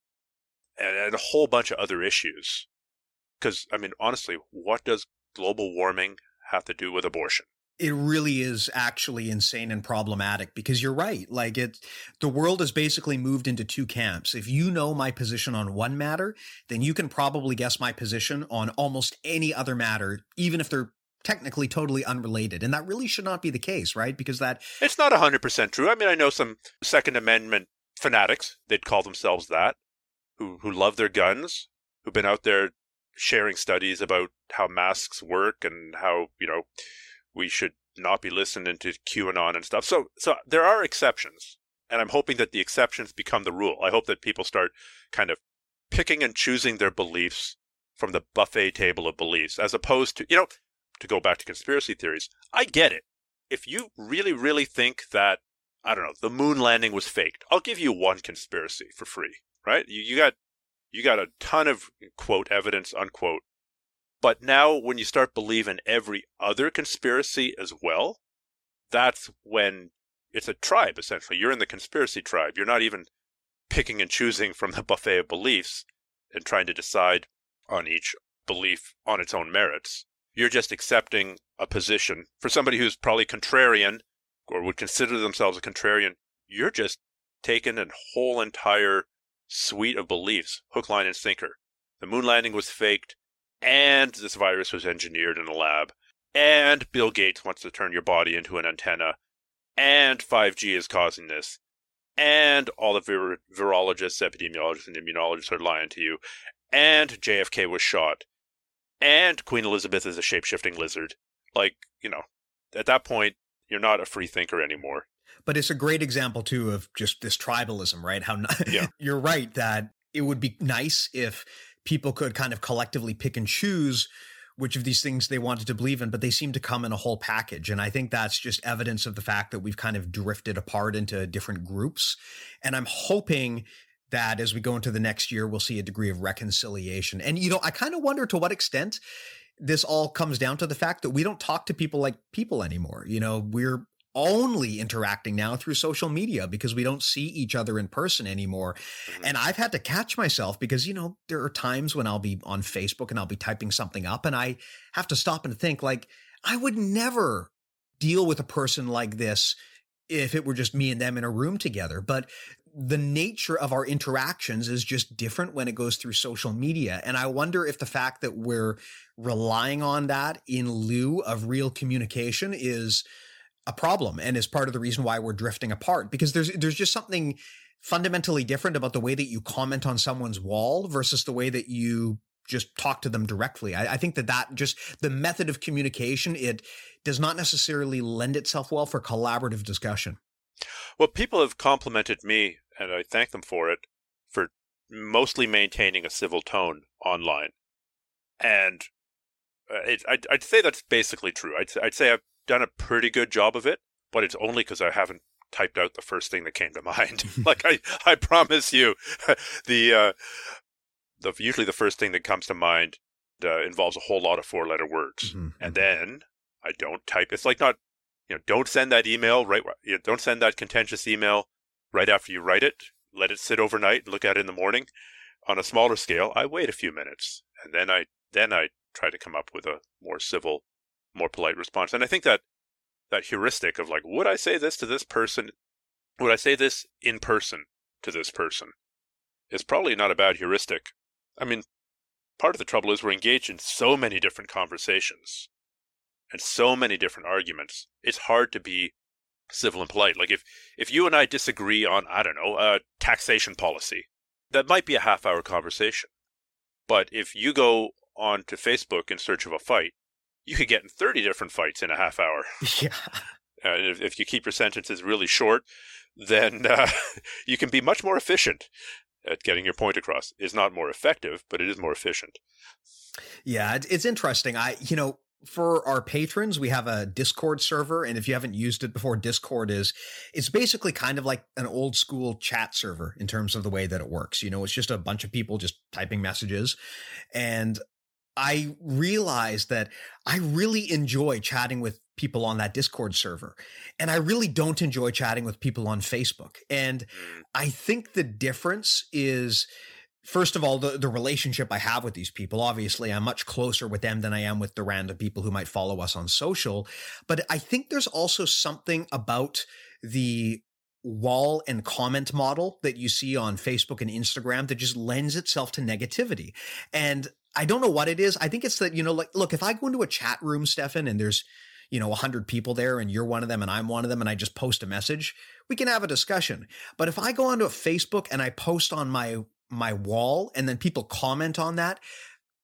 and, and a whole bunch of other issues. Because, I mean, honestly, what does global warming have to do with abortion? it really is actually insane and problematic because you're right. Like it, the world has basically moved into two camps. If you know my position on one matter, then you can probably guess my position on almost any other matter, even if they're technically totally unrelated. And that really should not be the case, right? Because that. It's not 100% true. I mean, I know some Second Amendment fanatics, they'd call themselves that, who, who love their guns, who've been out there sharing studies about how masks work and how, you know, we should not be listening to QAnon and stuff. So, so there are exceptions, and I'm hoping that the exceptions become the rule. I hope that people start kind of picking and choosing their beliefs from the buffet table of beliefs, as opposed to, you know, to go back to conspiracy theories. I get it. If you really, really think that I don't know, the moon landing was faked. I'll give you one conspiracy for free, right? You, you got you got a ton of quote evidence unquote. But now when you start believing every other conspiracy as well, that's when it's a tribe essentially. You're in the conspiracy tribe. You're not even picking and choosing from the [laughs] buffet of beliefs and trying to decide on each belief on its own merits. You're just accepting a position for somebody who's probably contrarian or would consider themselves a contrarian, you're just taking a whole entire suite of beliefs, hook, line, and sinker. The moon landing was faked, and this virus was engineered in a lab, and Bill Gates wants to turn your body into an antenna, and 5G is causing this, and all the vir- virologists, epidemiologists, and immunologists are lying to you, and JFK was shot, and Queen Elizabeth is a shape shifting lizard. Like, you know, at that point, you're not a free thinker anymore. But it's a great example too of just this tribalism, right? How [laughs] yeah. you're right that it would be nice if people could kind of collectively pick and choose which of these things they wanted to believe in, but they seem to come in a whole package. And I think that's just evidence of the fact that we've kind of drifted apart into different groups. And I'm hoping that as we go into the next year, we'll see a degree of reconciliation. And, you know, I kind of wonder to what extent this all comes down to the fact that we don't talk to people like people anymore. You know, we're only interacting now through social media because we don't see each other in person anymore. Mm-hmm. And I've had to catch myself because, you know, there are times when I'll be on Facebook and I'll be typing something up and I have to stop and think, like, I would never deal with a person like this if it were just me and them in a room together. But the nature of our interactions is just different when it goes through social media. And I wonder if the fact that we're relying on that in lieu of real communication is a problem and is part of the reason why we're drifting apart because there's there's just something fundamentally different about the way that you comment on someone's wall versus the way that you just talk to them directly. I, I, think that that just the method of communication it does not necessarily lend itself well for collaborative discussion. Well, people have complimented me and I thank them for it, for mostly maintaining a civil tone online. And uh, it, I'd, I'd, say that's basically true. I'd, I'd say I've done a pretty good job of it, but it's only because I haven't typed out the first thing that came to [laughs] mind. [laughs] like I, I promise you, [laughs] the uh, the usually the first thing that comes to mind uh, involves a whole lot of four letter words. Mhm, And mhm. then I don't type. It's like not, you know, don't send that email right. You know, don't send that contentious email right after you write it. Let it sit overnight and look at it in the morning. On a smaller scale, I wait a few minutes and then I then I try to come up with a more civil, more polite response. And I think that that heuristic of like, would I say this to this person? Would I say this in person to this person? Is probably not a bad heuristic. I mean, part of the trouble is we're engaged in so many different conversations and so many different arguments. It's hard to be civil and polite. Like if if you and I disagree on I don't know uh, taxation policy, that might be a half hour conversation. But if you go on to Facebook in search of a fight, you could get in thirty different fights in a half hour. [laughs] yeah. Uh, if, if you keep your sentences really short, then uh, [laughs] you can be much more efficient at getting your point across. It's not more effective, but it is more efficient. Yeah, it's interesting. I, you know, for our patrons, we have a Discord server, and if you haven't used it before, Discord is it's basically kind of like an old school chat server in terms of the way that it works. You know, it's just a bunch of people just typing messages, and I realized that I really enjoy chatting with people on that Discord server, and I really don't enjoy chatting with people on Facebook. And Mm. I think the difference is first of all the, the relationship i have with these people obviously i'm much closer with them than i am with the random people who might follow us on social but i think there's also something about the wall and comment model that you see on facebook and instagram that just lends itself to negativity and i don't know what it is i think it's that you know like look if i go into a chat room stephan and there's you know 100 people there and you're one of them and i'm one of them and i just post a message we can have a discussion. But if i go onto a facebook and i post on my my wall and then people comment on that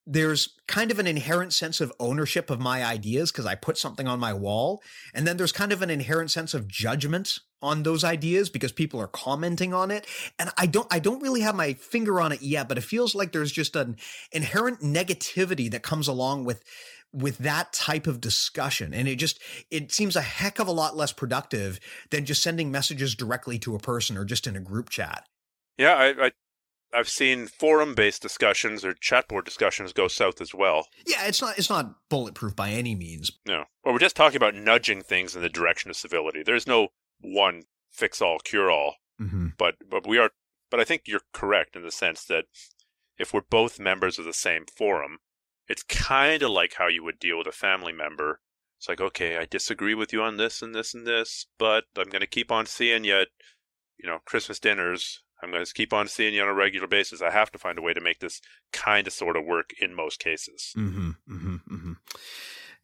there's kind of an inherent sense of ownership of my ideas because I put something on my wall. And then there's kind of an inherent sense of judgment on those ideas because people are commenting on it. And I don't I don't really have my finger on it yet, but it feels like there's just an inherent negativity that comes along with with that type of discussion. And it just it seems a heck of a lot less productive than just sending messages directly to a person or just in a group chat. Yeah, I, I I've seen forum-based discussions or chatboard discussions go south as well. Yeah, it's not it's not bulletproof by any means. No, well, we're just talking about nudging things in the direction of civility. There's no one fix-all, cure-all, Mm-hmm. but but we are. But I think you're correct in the sense that if we're both members of the same forum, it's kind of like how you would deal with a family member. It's like, okay, I disagree with you on this and this and this, but I'm going to keep on seeing you at, you know, Christmas dinners. I'm going to keep on seeing you on a regular basis. I have to find a way to make this kind of sort of work in most cases. Mm-hmm, mm-hmm, mm-hmm.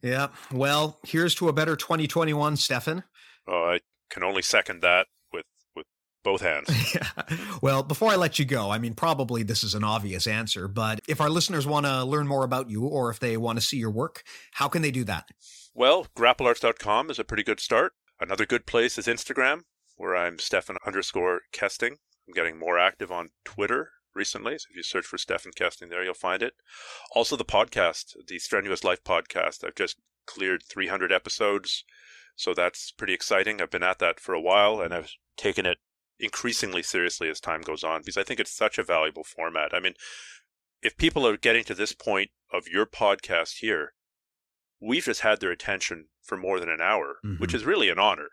Yeah. Well, here's to a better 2021, Stephan. Uh, I can only second that with with both [laughs] hands. Yeah. Well, before I let you go, I mean, probably this is an obvious answer, but if our listeners want to learn more about you or if they want to see your work, how can they do that? Well, grapplearts.com is a pretty good start. Another good place is Instagram, where I'm Stephan underscore Kesting. I'm getting more active on Twitter recently, so if you search for Stephan Kesting there, you'll find it. Also, the podcast, the Strenuous Life podcast. I've just cleared 300 episodes, so that's pretty exciting. I've been at that for a while, and I've taken it increasingly seriously as time goes on because I think it's such a valuable format. I mean, if people are getting to this point of your podcast here, we've just had their attention for more than an hour, Mhm. which is really an honor.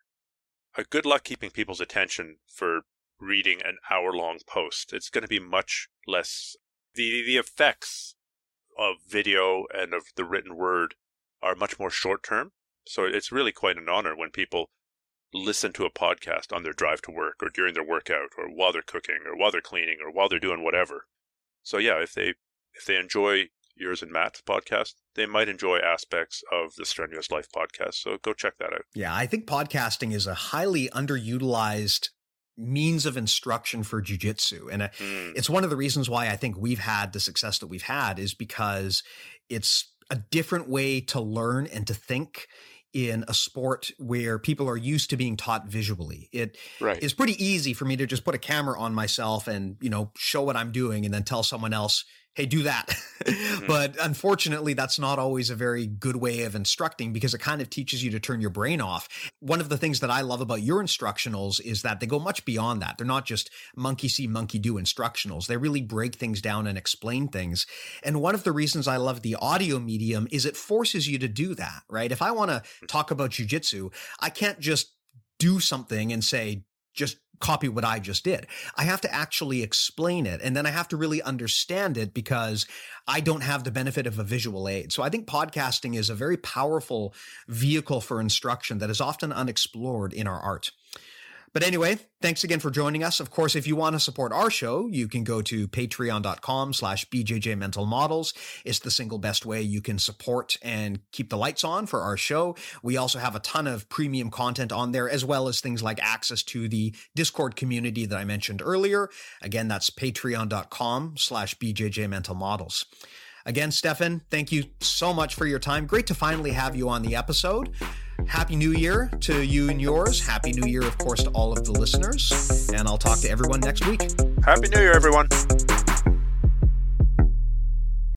Uh, good luck keeping people's attention for reading an hour long post. It's going to be much less. The, the effects of video and of the written word are much more short term. So it's really quite an honor when people listen to a podcast on their drive to work or during their workout or while they're cooking or while they're cleaning or while they're doing whatever. So yeah, if they if they enjoy yours and Matt's podcast, they might enjoy aspects of the Strenuous Life podcast. So go check that out. Yeah, I think podcasting is a highly underutilized means of instruction for jujitsu. And uh, Mm, it's one of the reasons why I think we've had the success that we've had is because it's a different way to learn and to think in a sport where people are used to being taught visually. It right. is pretty easy for me to just put a camera on myself and, you know, show what I'm doing and then tell someone else, hey, do that. [laughs] mm-hmm. But unfortunately, that's not always a very good way of instructing because it kind of teaches you to turn your brain off. One of the things that I love about your instructionals is that they go much beyond that. They're not just monkey see, monkey do instructionals. They really break things down and explain things. And one of the reasons I love the audio medium is it forces you to do that, right? If I want to mm. talk about jujitsu, I can't just do something and say, just copy what I just did. I have to actually explain it and then I have to really understand it because I don't have the benefit of a visual aid. So I think podcasting is a very powerful vehicle for instruction that is often unexplored in our art. But anyway, thanks again for joining us. Of course, if you want to support our show, you can go to patreon.com slash BJJ Mental Models. It's the single best way you can support and keep the lights on for our show. We also have a ton of premium content on there, as well as things like access to the Discord community that I mentioned earlier. Again, that's patreon.com slash BJJ Mental Models. Again, Stephan, thank you so much for your time. Great to finally have you on the episode. Happy New Year to you and yours. Happy New Year, of course, to all of the listeners. And I'll talk to everyone next week. Happy New Year, everyone.